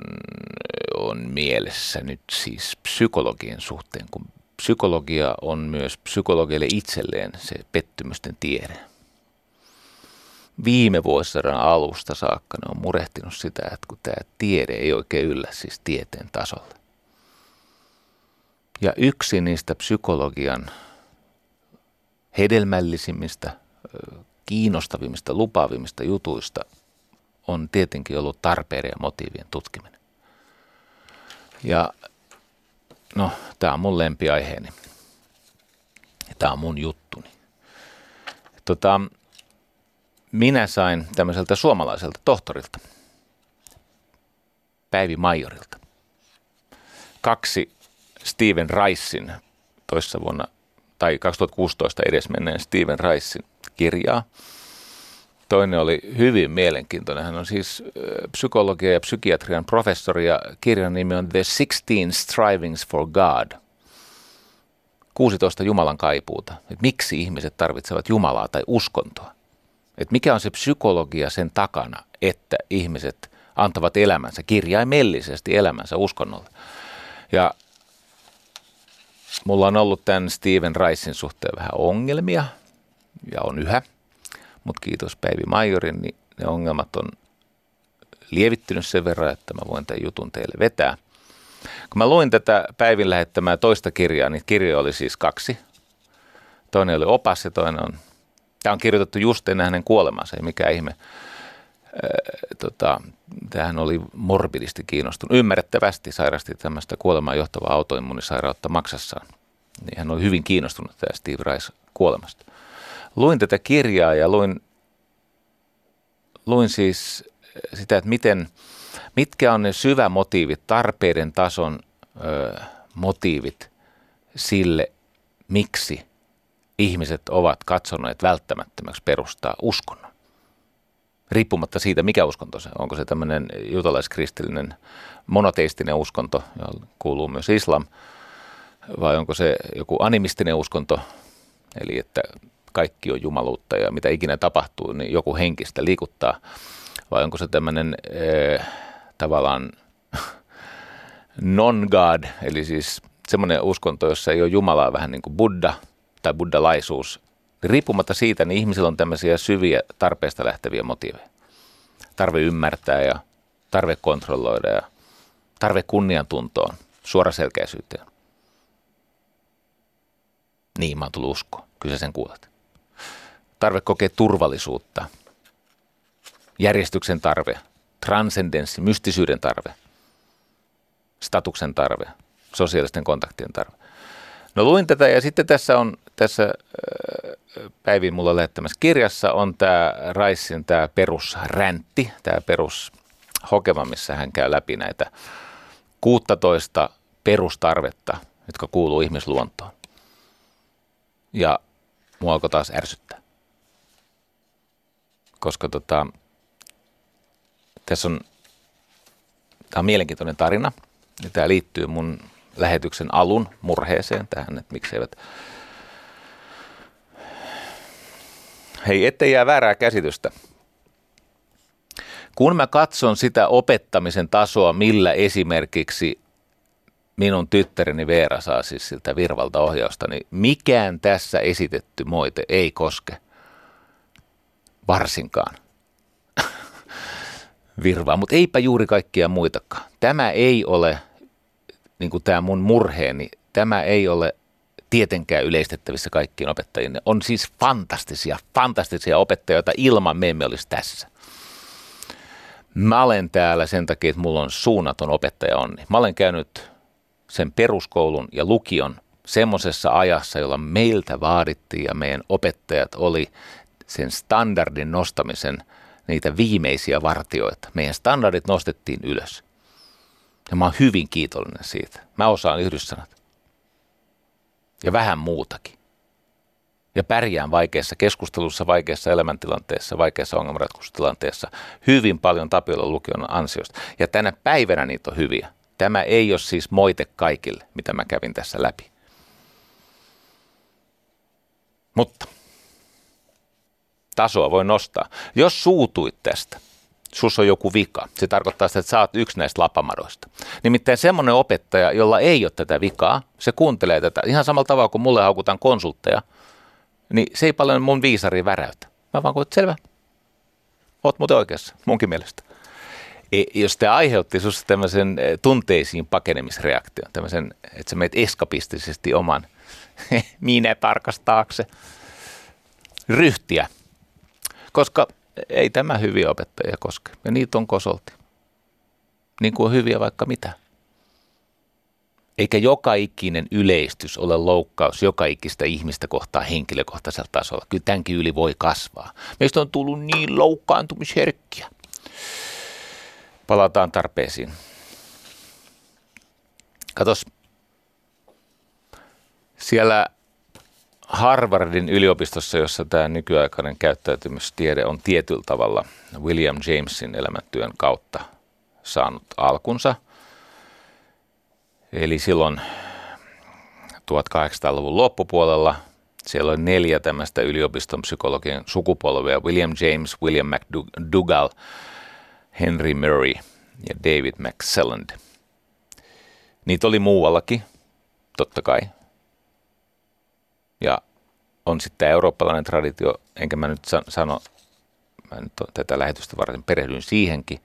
on mielessä nyt siis psykologien suhteen, kun psykologia on myös psykologille itselleen se pettymysten tiede. Viime vuosisadan alusta saakka ne on murehtinut sitä, että kun tämä tiede ei oikein yllä siis tieteen tasolle. Ja yksi niistä psykologian hedelmällisimmistä, kiinnostavimmista, lupaavimmista jutuista on tietenkin ollut tarpeiden ja motiivien tutkiminen. Ja No, tämä on mun lempiaiheeni. Tämä on mun juttuni. Tota, minä sain tämmöiseltä suomalaiselta tohtorilta, Päivi Majorilta, kaksi Steven Ricein toissa vuonna tai 2016 edesmenneen Steven Ricein kirjaa. Toinen oli hyvin mielenkiintoinen. Hän on siis psykologia ja psykiatrian professori ja kirjan nimi on The 16 Strivings for God. 16 Jumalan kaipuuta. Et miksi ihmiset tarvitsevat Jumalaa tai uskontoa? Et mikä on se psykologia sen takana, että ihmiset antavat elämänsä, kirjaimellisesti elämänsä uskonnolle. Ja mulla on ollut tämän Steven Ricein suhteen vähän ongelmia, ja on yhä, mutta kiitos Päivi Majorin, niin ne ongelmat on lievittynyt sen verran, että mä voin tämän jutun teille vetää. Kun mä luin tätä Päivin lähettämää toista kirjaa, niin kirjoja oli siis kaksi. Toinen oli opas ja toinen on, tämä on kirjoitettu just ennen hänen kuolemansa, ei mikä ihme. Tota, tämähän oli morbidisti kiinnostunut. Ymmärrettävästi sairasti tämmöistä kuolemaan johtavaa autoimmunisairautta maksassaan. Niin hän oli hyvin kiinnostunut tämä Steve Rice kuolemasta. Luin tätä kirjaa ja luin, luin siis sitä, että miten, mitkä on ne syvämotiivit, tarpeiden tason ö, motiivit sille, miksi ihmiset ovat katsoneet välttämättömäksi perustaa uskonnon. Riippumatta siitä, mikä uskonto se on. Onko se tämmöinen juutalaiskristillinen monoteistinen uskonto, johon kuuluu myös islam, vai onko se joku animistinen uskonto, eli että kaikki on jumaluutta ja mitä ikinä tapahtuu, niin joku henkistä liikuttaa, vai onko se tämmöinen äh, tavallaan non-God, eli siis semmoinen uskonto, jossa ei ole Jumalaa vähän niin kuin Buddha tai buddhalaisuus. Riippumatta siitä, niin ihmisillä on tämmöisiä syviä tarpeesta lähteviä motiiveja. Tarve ymmärtää ja tarve kontrolloida ja tarve kunniantuntoon, suoraselkäisyyteen. Niin, mä oon tullut uskoa. Kyllä sen kuulet. Tarve kokea turvallisuutta. Järjestyksen tarve. Transcendenssi, mystisyyden tarve. Statuksen tarve. Sosiaalisten kontaktien tarve. No luin tätä ja sitten tässä on, tässä äh, Päivin mulla lähettämässä kirjassa on tämä Raissin tämä perusräntti, tämä perushokema, missä hän käy läpi näitä 16 perustarvetta, jotka kuuluu ihmisluontoon. Ja mua alkoi taas ärsyttää. Koska tota, tässä on, tämä on mielenkiintoinen tarina ja tämä liittyy mun lähetyksen alun murheeseen tähän, että miksi eivät Hei, ettei jää väärää käsitystä. Kun mä katson sitä opettamisen tasoa, millä esimerkiksi minun tyttäreni Veera saa siis siltä Virvalta ohjausta, niin mikään tässä esitetty moite ei koske varsinkaan Virvaa, mutta eipä juuri kaikkia muitakaan. Tämä ei ole, niin kuin tämä mun murheeni, tämä ei ole tietenkään yleistettävissä kaikkiin opettajiin. Ne on siis fantastisia, fantastisia opettajia, joita ilman me emme olisi tässä. Mä olen täällä sen takia, että mulla on suunnaton opettaja onni. Mä olen käynyt sen peruskoulun ja lukion semmoisessa ajassa, jolla meiltä vaadittiin ja meidän opettajat oli sen standardin nostamisen niitä viimeisiä vartioita. Meidän standardit nostettiin ylös. Ja mä oon hyvin kiitollinen siitä. Mä osaan yhdyssanat. Ja vähän muutakin. Ja pärjään vaikeassa keskustelussa, vaikeassa elämäntilanteessa, vaikeassa ongelmanratkaisutilanteessa hyvin paljon Tapiolan lukion ansiosta. Ja tänä päivänä niitä on hyviä. Tämä ei ole siis moite kaikille, mitä mä kävin tässä läpi. Mutta tasoa voi nostaa. Jos suutuit tästä, sus on joku vika. Se tarkoittaa sitä, että sä oot yksi näistä lapamadoista. Nimittäin semmoinen opettaja, jolla ei ole tätä vikaa, se kuuntelee tätä ihan samalla tavalla kuin mulle haukutaan konsultteja, niin se ei paljon mun viisari väräytä. Mä vaan kuin, selvä, oot muuten oikeassa, munkin mielestä. E, jos tämä aiheutti sinussa tämmöisen e, tunteisiin pakenemisreaktion, tämmöisen, että sä meet eskapistisesti oman minä tarkastaakse ryhtiä, koska ei tämä hyviä opettajia koske, ja niitä on kosolti. Niin kuin hyviä vaikka mitä. Eikä joka ikinen yleistys ole loukkaus joka ikistä ihmistä kohtaa henkilökohtaisella tasolla. Kyllä tämänkin yli voi kasvaa. Meistä on tullut niin loukkaantumisherkkiä. Palataan tarpeisiin. Katos, siellä Harvardin yliopistossa, jossa tämä nykyaikainen käyttäytymistiede on tietyllä tavalla William Jamesin elämäntyön kautta saanut alkunsa. Eli silloin 1800-luvun loppupuolella siellä oli neljä tämmöistä yliopiston psykologian sukupolvea, William James, William McDougall, Henry Murray ja David McSelland. Niitä oli muuallakin, totta kai, ja on sitten eurooppalainen traditio, enkä mä nyt sano, mä nyt tätä lähetystä varten perehdyin siihenkin.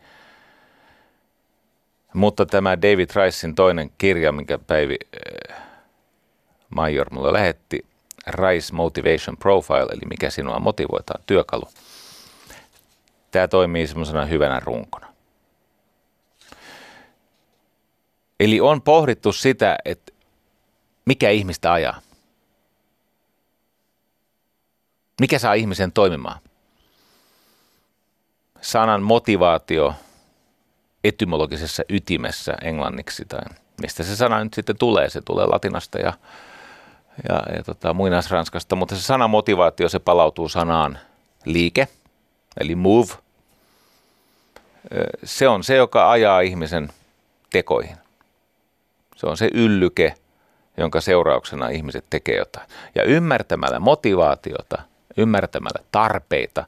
Mutta tämä David Ricein toinen kirja, minkä Päivi äh, Major mulle lähetti, Rice Motivation Profile, eli mikä sinua motivoitaan työkalu. Tämä toimii semmoisena hyvänä runkona. Eli on pohdittu sitä, että mikä ihmistä ajaa. Mikä saa ihmisen toimimaan? Sanan motivaatio etymologisessa ytimessä englanniksi tai mistä se sana nyt sitten tulee. Se tulee latinasta ja, ja, ja tota, muinaisranskasta, mutta se sana motivaatio se palautuu sanaan liike, eli move. Se on se, joka ajaa ihmisen tekoihin. Se on se yllyke, jonka seurauksena ihmiset tekee jotain. Ja ymmärtämällä motivaatiota – ymmärtämällä tarpeita.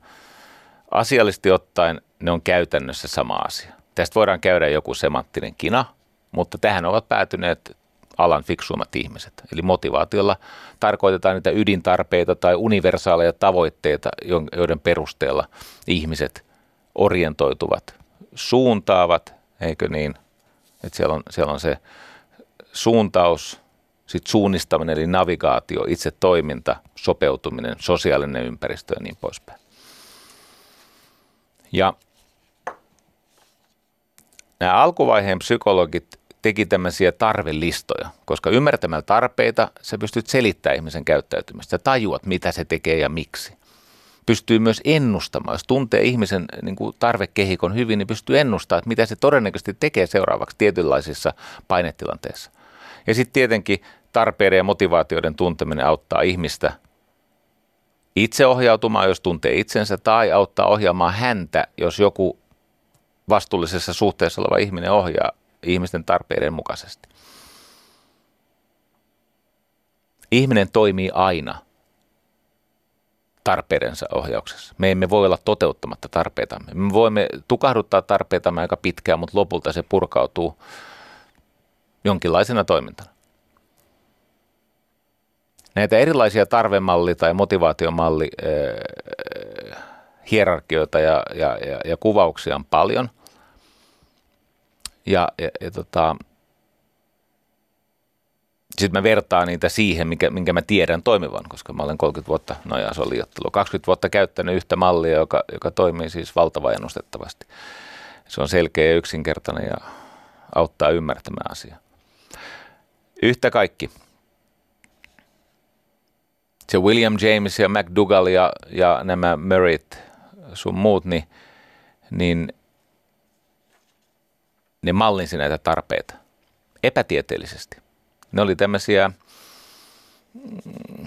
Asiallisesti ottaen ne on käytännössä sama asia. Tästä voidaan käydä joku semanttinen kina, mutta tähän ovat päätyneet alan fiksuimmat ihmiset. Eli motivaatiolla tarkoitetaan niitä ydintarpeita tai universaaleja tavoitteita, joiden perusteella ihmiset orientoituvat, suuntaavat, eikö niin? Että siellä on, siellä on se suuntaus, sitten suunnistaminen eli navigaatio, itse toiminta, sopeutuminen, sosiaalinen ympäristö ja niin poispäin. Ja nämä alkuvaiheen psykologit teki tämmöisiä tarvelistoja, koska ymmärtämällä tarpeita sä pystyt selittämään ihmisen käyttäytymistä. Tajuat, mitä se tekee ja miksi. Pystyy myös ennustamaan. Jos tuntee ihmisen niin kuin tarvekehikon hyvin, niin pystyy ennustamaan, että mitä se todennäköisesti tekee seuraavaksi tietynlaisissa painetilanteissa. Ja sitten tietenkin tarpeiden ja motivaatioiden tunteminen auttaa ihmistä itse ohjautumaan, jos tuntee itsensä, tai auttaa ohjaamaan häntä, jos joku vastuullisessa suhteessa oleva ihminen ohjaa ihmisten tarpeiden mukaisesti. Ihminen toimii aina tarpeidensa ohjauksessa. Me emme voi olla toteuttamatta tarpeitamme. Me voimme tukahduttaa tarpeitamme aika pitkään, mutta lopulta se purkautuu jonkinlaisena toimintana. Näitä erilaisia tarvemalli- tai motivaatiomalli hierarkioita ja, ja, ja, ja kuvauksia on paljon. Ja, ja, ja tota, sitten mä vertaan niitä siihen, minkä, minkä mä tiedän toimivan, koska mä olen 30 vuotta, no ja se on liiottelu, 20 vuotta käyttänyt yhtä mallia, joka, joka toimii siis valtavan ennustettavasti. Se on selkeä ja yksinkertainen ja auttaa ymmärtämään asiaa. Yhtä kaikki. Se William James ja McDougall ja, ja nämä Merritt sun muut, niin, niin ne mallinsi näitä tarpeita epätieteellisesti. Ne oli tämmöisiä mm,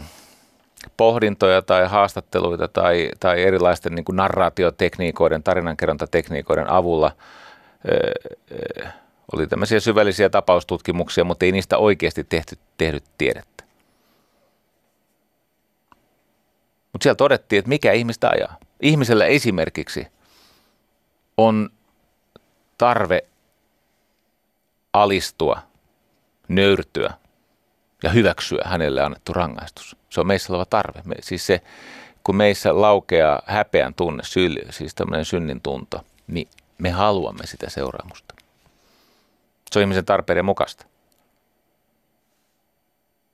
pohdintoja tai haastatteluita tai, tai erilaisten niin kuin narraatiotekniikoiden, tarinankerrontatekniikoiden avulla oli tämmöisiä syvällisiä tapaustutkimuksia, mutta ei niistä oikeasti tehty, tehty tiedettä. Mutta siellä todettiin, että mikä ihmistä ajaa. Ihmisellä esimerkiksi on tarve alistua, nöyrtyä ja hyväksyä hänelle annettu rangaistus. Se on meissä oleva tarve. Me, siis se, kun meissä laukeaa häpeän tunne, syl, siis tämmöinen synnin tunto, niin me haluamme sitä seuraamusta. Se on ihmisen tarpeiden mukaista.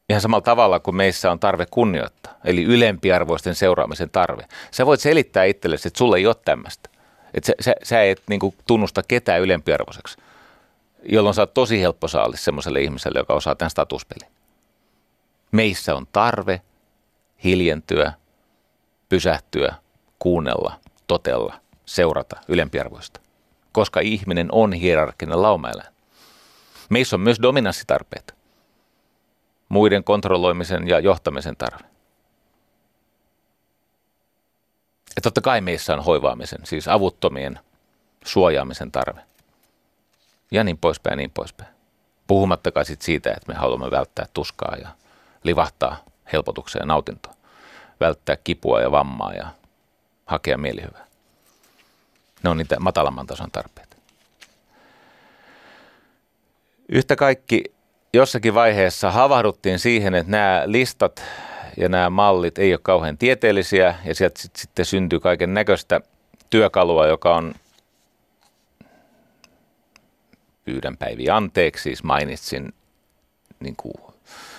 Ihan samalla tavalla kuin meissä on tarve kunnioittaa, eli ylempiarvoisten seuraamisen tarve. Sä voit selittää itsellesi, että sulle ei ole tämmöistä. Että sä, sä, sä et niin kuin, tunnusta ketään ylempiarvoiseksi. jolloin sä oot tosi helppo saalis semmoiselle ihmiselle, joka osaa tämän statuspelin. Meissä on tarve hiljentyä, pysähtyä, kuunnella, totella, seurata ylempiarvoista, koska ihminen on hierarkkinen laumaeläin. Meissä on myös dominanssitarpeita, muiden kontrolloimisen ja johtamisen tarve. Ja totta kai meissä on hoivaamisen, siis avuttomien suojaamisen tarve. Ja niin poispäin niin poispäin. Puhumattakaan sit siitä, että me haluamme välttää tuskaa ja livahtaa helpotukseen ja nautintoa. Välttää kipua ja vammaa ja hakea mielihyvää. Ne on niitä matalamman tason tarpeita. Yhtä kaikki jossakin vaiheessa havahduttiin siihen, että nämä listat ja nämä mallit ei ole kauhean tieteellisiä ja sieltä sit, sitten syntyy kaiken näköistä työkalua, joka on pyydän Päivi anteeksi, siis mainitsin, niin kuin,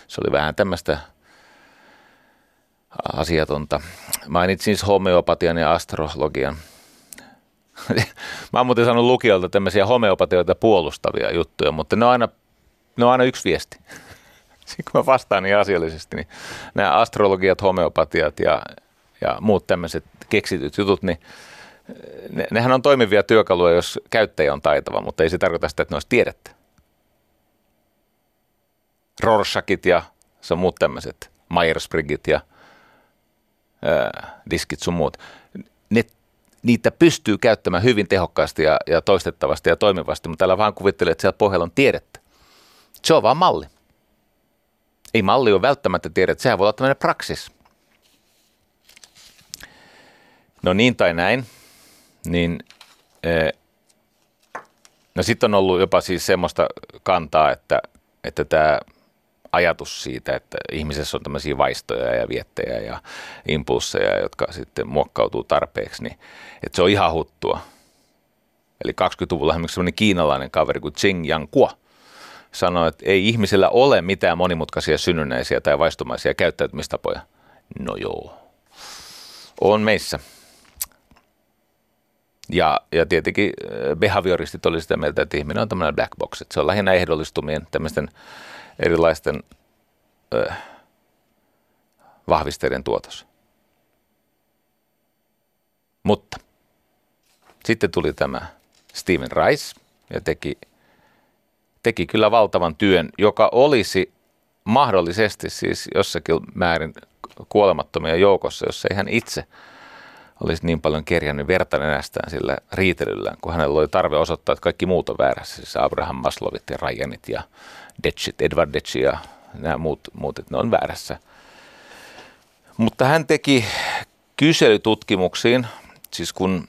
se oli vähän tämmöistä asiatonta. Mainitsin siis homeopatian ja astrologian. Mä oon muuten saanut lukijoilta tämmöisiä homeopatioita puolustavia juttuja, mutta ne on aina, ne on aina yksi viesti. Sitten kun mä vastaan niin asiallisesti, niin nämä astrologiat, homeopatiat ja, ja muut tämmöiset keksityt jutut, niin ne, nehän on toimivia työkaluja, jos käyttäjä on taitava, mutta ei se tarkoita sitä, että ne olisi tiedettä. Rorschachit ja se muut tämmöiset, Myers-Briggit ja ää, diskit sun muut. Ne, niitä pystyy käyttämään hyvin tehokkaasti ja, ja toistettavasti ja toimivasti, mutta täällä vaan kuvittelee, että siellä pohjalla on tiedettä. Se on vaan malli. Ei malli ole välttämättä tiedettä, sehän voi olla tämmöinen praksis. No niin tai näin niin eh, no sitten on ollut jopa siis semmoista kantaa, että, että tämä ajatus siitä, että ihmisessä on tämmöisiä vaistoja ja viettejä ja impulseja, jotka sitten muokkautuu tarpeeksi, niin että se on ihan huttua. Eli 20-luvulla esimerkiksi semmoinen kiinalainen kaveri kuin Ching Yang Kuo sanoi, että ei ihmisellä ole mitään monimutkaisia synnynnäisiä tai vaistumaisia käyttäytymistapoja. No joo, on meissä. Ja, ja tietenkin äh, behavioristit oli sitä mieltä, että ihminen on tämmöinen black box, että se on lähinnä ehdollistumien tämmöisten erilaisten ö, vahvisteiden tuotos. Mutta sitten tuli tämä Steven Rice ja teki, teki kyllä valtavan työn, joka olisi mahdollisesti siis jossakin määrin kuolemattomia joukossa, jos ei hän itse – olisi niin paljon kerjännyt verta nenästään sillä riitelyllään, kun hänellä oli tarve osoittaa, että kaikki muut on väärässä, siis Abraham Maslovit ja Ryanit ja Detchit, Edward Detchi ja nämä muut, muut, että ne on väärässä. Mutta hän teki kyselytutkimuksiin, siis kun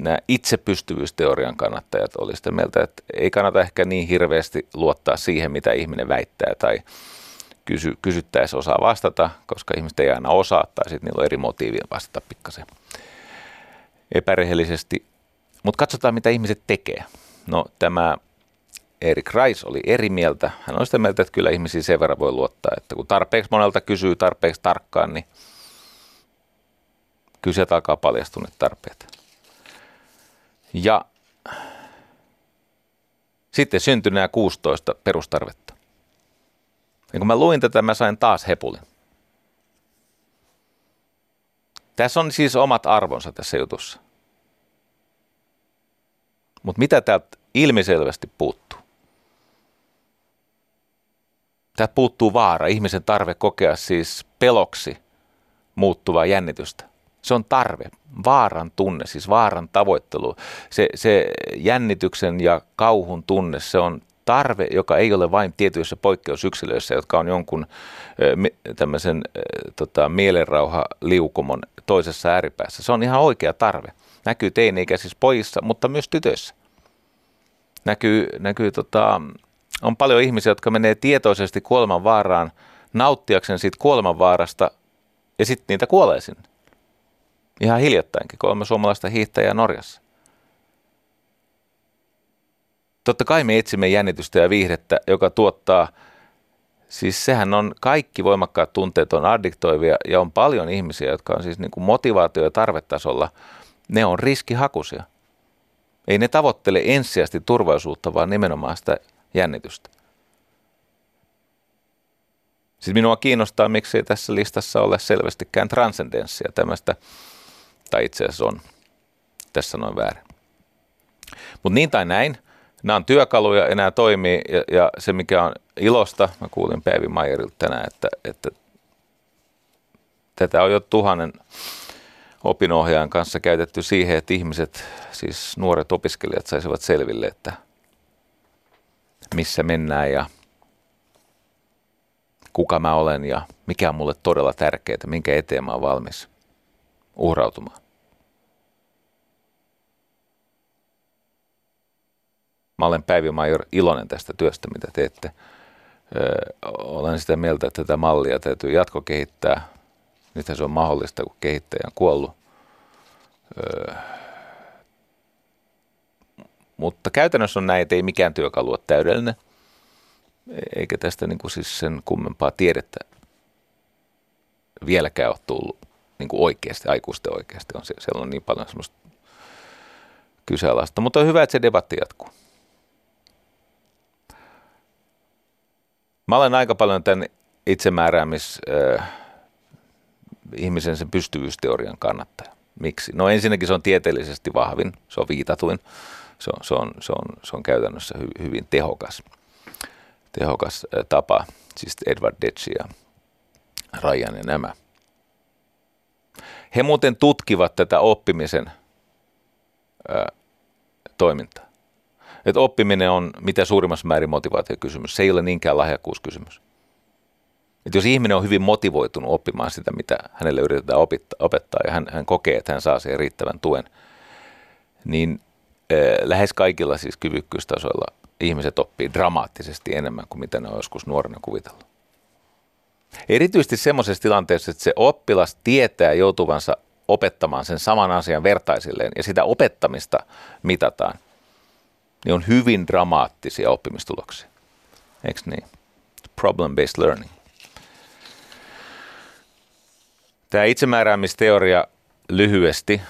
nämä itsepystyvyysteorian kannattajat oli sitä mieltä, että ei kannata ehkä niin hirveästi luottaa siihen, mitä ihminen väittää tai kysy, kysyttäessä osaa vastata, koska ihmiset ei aina osaa tai sitten niillä on eri motiivia vastata pikkasen epärehellisesti. Mutta katsotaan, mitä ihmiset tekee. No tämä Erik Reis oli eri mieltä. Hän on sitä mieltä, että kyllä ihmisiä sen verran voi luottaa, että kun tarpeeksi monelta kysyy tarpeeksi tarkkaan, niin kyllä sieltä alkaa paljastua tarpeet. Ja sitten syntyi nämä 16 perustarvetta. Ja kun mä luin tätä, mä sain taas hepulin. Tässä on siis omat arvonsa tässä jutussa. Mutta mitä täältä ilmiselvästi puuttuu? Täältä puuttuu vaara, ihmisen tarve kokea siis peloksi muuttuvaa jännitystä. Se on tarve, vaaran tunne, siis vaaran tavoittelu. Se, se jännityksen ja kauhun tunne, se on tarve, joka ei ole vain tietyissä poikkeusyksilöissä, jotka on jonkun tämmöisen tota, mielenrauha-liukumon toisessa ääripäässä. Se on ihan oikea tarve. Näkyy teini-ikäisissä pojissa, mutta myös tytöissä. Näkyy, näkyy tota, on paljon ihmisiä, jotka menee tietoisesti kuoleman vaaraan nauttiakseen siitä kuoleman vaarasta ja sitten niitä kuolee sinne. Ihan hiljattainkin kolme suomalaista hiihtäjää Norjassa. Totta kai me etsimme jännitystä ja viihdettä, joka tuottaa, siis sehän on, kaikki voimakkaat tunteet on addiktoivia ja on paljon ihmisiä, jotka on siis niin kuin motivaatio- ja tarvetasolla, ne on riskihakuisia. Ei ne tavoittele ensisijaisesti turvallisuutta, vaan nimenomaan sitä jännitystä. Sitten minua kiinnostaa, miksi tässä listassa ole selvästikään transcendenssia tämmöistä, tai itse asiassa on. Tässä sanoin väärin. Mutta niin tai näin, nämä on työkaluja ja nämä toimii, ja, ja se mikä on ilosta, mä kuulin Päivi Maijerilta tänään, että, että tätä on jo tuhannen opinohjaajan kanssa käytetty siihen, että ihmiset, siis nuoret opiskelijat saisivat selville, että missä mennään ja kuka mä olen ja mikä on mulle todella tärkeää, minkä eteen mä oon valmis uhrautumaan. Mä olen Päivi Major iloinen tästä työstä, mitä teette. Öö, olen sitä mieltä, että tätä mallia täytyy jatkokehittää. Nythän se on mahdollista, kun kehittäjä on kuollut. Öö, mutta käytännössä on näin, että ei mikään työkalu ole täydellinen, eikä tästä niin kuin siis sen kummempaa tiedettä vieläkään ole tullut niin kuin oikeasti, aikuisten oikeasti. On, siellä on niin paljon semmoista kyseenalaista, mutta on hyvä, että se debatti jatkuu. Mä olen aika paljon tämän itsemääräämis äh, ihmisen sen pystyvyysteorian kannattaja. Miksi? No ensinnäkin se on tieteellisesti vahvin, se on viitatuin, se on, se on, se on, se on käytännössä hy, hyvin tehokas, tehokas tapa, siis Edward Detsi ja Rajan ja nämä. He muuten tutkivat tätä oppimisen ää, toimintaa että oppiminen on mitä suurimmassa määrin motivaatiokysymys. Se ei ole niinkään lahjakkuuskysymys. Että jos ihminen on hyvin motivoitunut oppimaan sitä, mitä hänelle yritetään opettaa, opettaa ja hän, hän kokee, että hän saa siihen riittävän tuen, niin lähes kaikilla siis kyvykkyystasoilla ihmiset oppii dramaattisesti enemmän kuin mitä ne on joskus nuorena kuvitellut. Erityisesti semmoisessa tilanteessa, että se oppilas tietää joutuvansa opettamaan sen saman asian vertaisilleen ja sitä opettamista mitataan, niin on hyvin dramaattisia oppimistuloksia. Eikö niin? Problem-based learning. Tämä itsemääräämisteoria lyhyesti,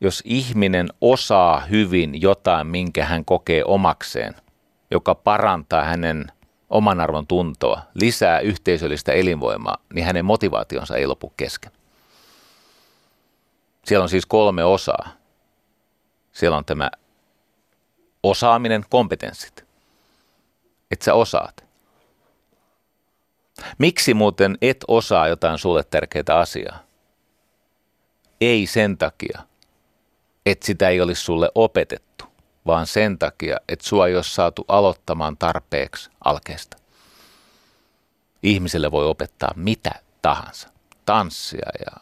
jos ihminen osaa hyvin jotain, minkä hän kokee omakseen, joka parantaa hänen oman arvon tuntoa, lisää yhteisöllistä elinvoimaa, niin hänen motivaationsa ei lopu kesken. Siellä on siis kolme osaa. Siellä on tämä Osaaminen, kompetenssit. Että sä osaat. Miksi muuten et osaa jotain sulle tärkeää asiaa? Ei sen takia, että sitä ei olisi sulle opetettu, vaan sen takia, että sua ei ole saatu aloittamaan tarpeeksi alkeesta. Ihmiselle voi opettaa mitä tahansa. Tanssia ja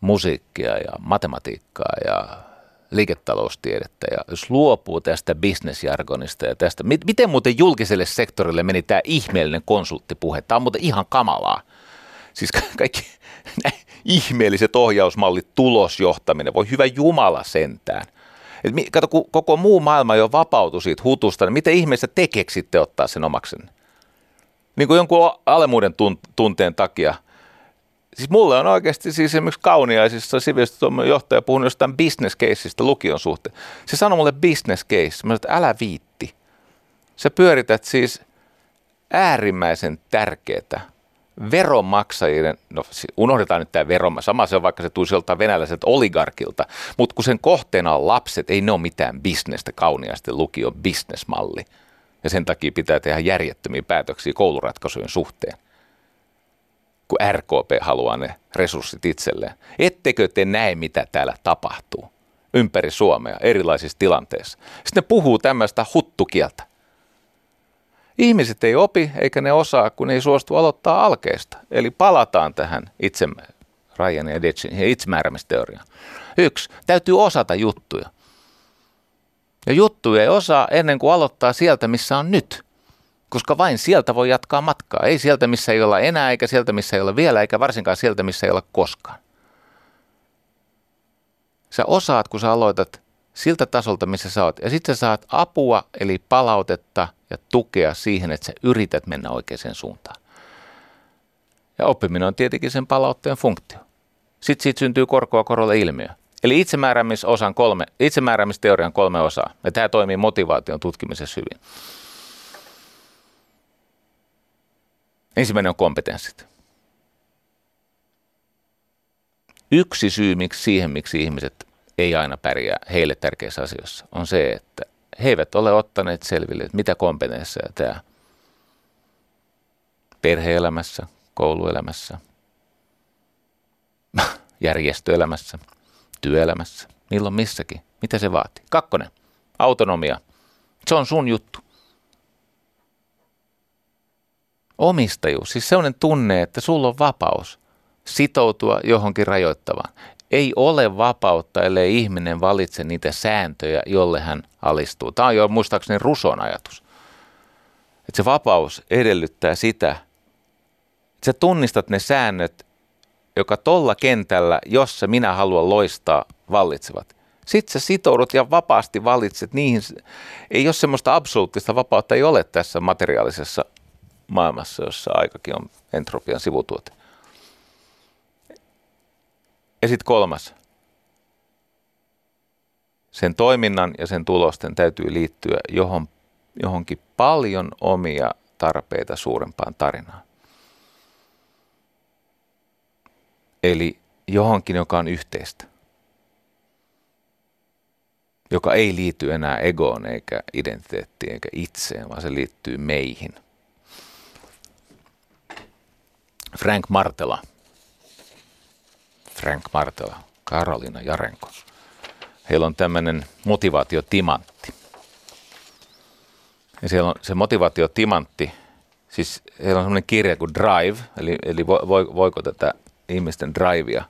musiikkia ja matematiikkaa ja liiketaloustiedettä ja jos luopuu tästä bisnesjargonista ja tästä, miten muuten julkiselle sektorille meni tämä ihmeellinen konsulttipuhe? Tämä on muuten ihan kamalaa. Siis kaikki ihmeelliset ohjausmallit, tulosjohtaminen, voi hyvä Jumala sentään. Et kato, kun koko muu maailma jo vapautui siitä hutusta, niin miten ihmeessä te keksitte ottaa sen omaksen? Niin kuin jonkun alemuuden tunteen takia – Siis mulle on oikeasti siis esimerkiksi kauniaisissa sivistystoimen johtaja puhunut jostain business caseista lukion suhteen. Se sanoi mulle business case. Mä sanoin, että älä viitti. Sä pyörität siis äärimmäisen tärkeää veronmaksajien, no unohdetaan nyt tämä vero, sama se on vaikka se tulisi joltain venäläiseltä oligarkilta, mutta kun sen kohteena on lapset, ei ne ole mitään bisnestä kauniasti lukion bisnesmalli. Ja sen takia pitää tehdä järjettömiä päätöksiä kouluratkaisujen suhteen kun RKP haluaa ne resurssit itselleen. Ettekö te näe, mitä täällä tapahtuu ympäri Suomea erilaisissa tilanteissa? Sitten ne puhuu tämmöistä huttukieltä. Ihmiset ei opi eikä ne osaa, kun ei suostu aloittaa alkeesta. Eli palataan tähän itse, Ryan ja Detsin itsemääräämisteoriaan. Yksi, täytyy osata juttuja. Ja juttuja ei osaa ennen kuin aloittaa sieltä, missä on nyt koska vain sieltä voi jatkaa matkaa. Ei sieltä, missä ei olla enää, eikä sieltä, missä ei ole vielä, eikä varsinkaan sieltä, missä ei ole koskaan. Sä osaat, kun sä aloitat siltä tasolta, missä sä oot. Ja sitten sä saat apua, eli palautetta ja tukea siihen, että sä yrität mennä oikeaan suuntaan. Ja oppiminen on tietenkin sen palautteen funktio. Sitten siitä syntyy korkoa korolle ilmiö. Eli itsemääräämisosan kolme, itsemääräämisteorian kolme osaa. Ja tämä toimii motivaation tutkimisessa hyvin. Ensimmäinen on kompetenssit. Yksi syy miksi siihen, miksi ihmiset ei aina pärjää heille tärkeissä asioissa, on se, että he eivät ole ottaneet selville, että mitä kompetensseja tämä perheelämässä, kouluelämässä, järjestöelämässä, työelämässä, milloin missäkin, mitä se vaatii. Kakkonen, autonomia. Se on sun juttu. Omistajuus, siis sellainen tunne, että sulla on vapaus sitoutua johonkin rajoittavaan. Ei ole vapautta, ellei ihminen valitse niitä sääntöjä, jolle hän alistuu. Tämä on jo muistaakseni Ruson ajatus. Että se vapaus edellyttää sitä, että sä tunnistat ne säännöt, joka tolla kentällä, jossa minä haluan loistaa, vallitsevat. Sitten sä sitoudut ja vapaasti valitset niihin. Ei ole semmoista absoluuttista vapautta, ei ole tässä materiaalisessa maailmassa, jossa aikakin on entropian sivutuote. Ja sitten kolmas. Sen toiminnan ja sen tulosten täytyy liittyä johon, johonkin paljon omia tarpeita suurempaan tarinaan. Eli johonkin, joka on yhteistä. Joka ei liity enää egoon eikä identiteettiin eikä itseen, vaan se liittyy meihin. Frank Martela. Frank Martela, Karolina Jarenko. Heillä on tämmöinen motivaatiotimantti. Ja siellä on se motivaatiotimantti, siis heillä on semmoinen kirja kuin Drive, eli, eli voiko tätä ihmisten drivea,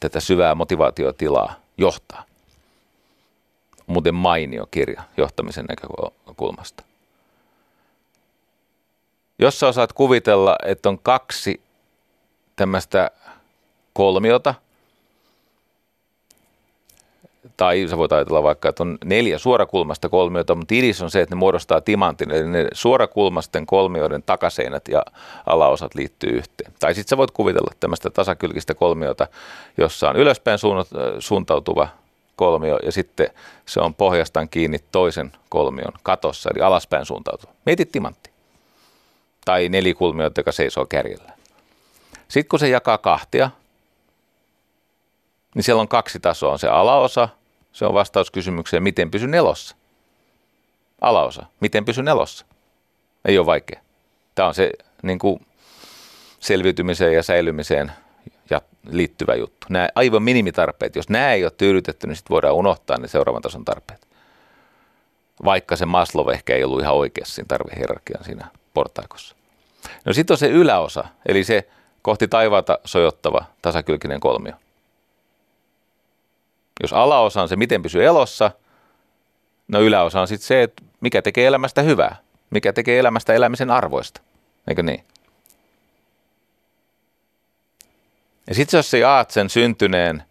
tätä syvää motivaatiotilaa johtaa. Muuten mainio kirja johtamisen näkökulmasta. Jos sä osaat kuvitella, että on kaksi tämmöistä kolmiota, tai sä voit ajatella vaikka, että on neljä suorakulmasta kolmiota, mutta idis on se, että ne muodostaa timantin, eli ne suorakulmasten kolmioiden takaseinät ja alaosat liittyy yhteen. Tai sitten sä voit kuvitella tämmöistä tasakylkistä kolmiota, jossa on ylöspäin suuntautuva kolmio ja sitten se on pohjastaan kiinni toisen kolmion katossa, eli alaspäin suuntautuva. Mietit timantti. Tai nelikulmiota, joka seisoo kärjellä. Sitten kun se jakaa kahtia, niin siellä on kaksi tasoa. On se alaosa, se on vastaus kysymykseen, miten pysy nelossa. Alaosa, miten pysy nelossa. Ei ole vaikea. Tämä on se niin kuin selviytymiseen ja säilymiseen ja liittyvä juttu. Nämä aivan minimitarpeet, jos nämä ei ole tyydytetty, niin sitten voidaan unohtaa ne seuraavan tason tarpeet. Vaikka se Maslow ehkä ei ollut ihan oikeassa siinä tarvehierarkian siinä portaikossa. No sitten on se yläosa, eli se kohti taivaata sojottava tasakylkinen kolmio. Jos alaosa on se, miten pysyy elossa, no yläosa on sitten se, että mikä tekee elämästä hyvää, mikä tekee elämästä elämisen arvoista, eikö niin? Ja sitten jos sä jaat sen syntyneen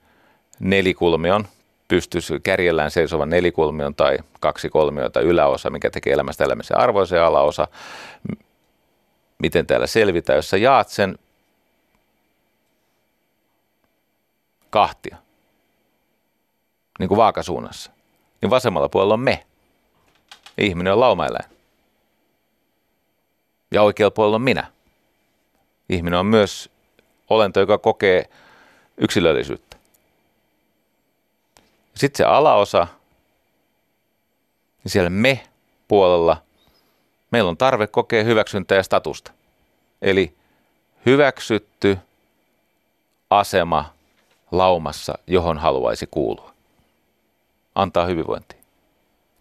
nelikulmion, pystyisi kärjellään seisovan nelikulmion tai kaksi kolmiota yläosa, mikä tekee elämästä elämisen arvoisen ja alaosa, miten täällä selvitään, jos sä jaat sen kahtia, niin kuin vaakasuunnassa, niin vasemmalla puolella on me. Ihminen on laumaeläin. Ja oikealla puolella on minä. Ihminen on myös olento, joka kokee yksilöllisyyttä. Sitten se alaosa, niin siellä me puolella meillä on tarve kokea hyväksyntää ja statusta. Eli hyväksytty asema laumassa, johon haluaisi kuulua. Antaa hyvinvointia.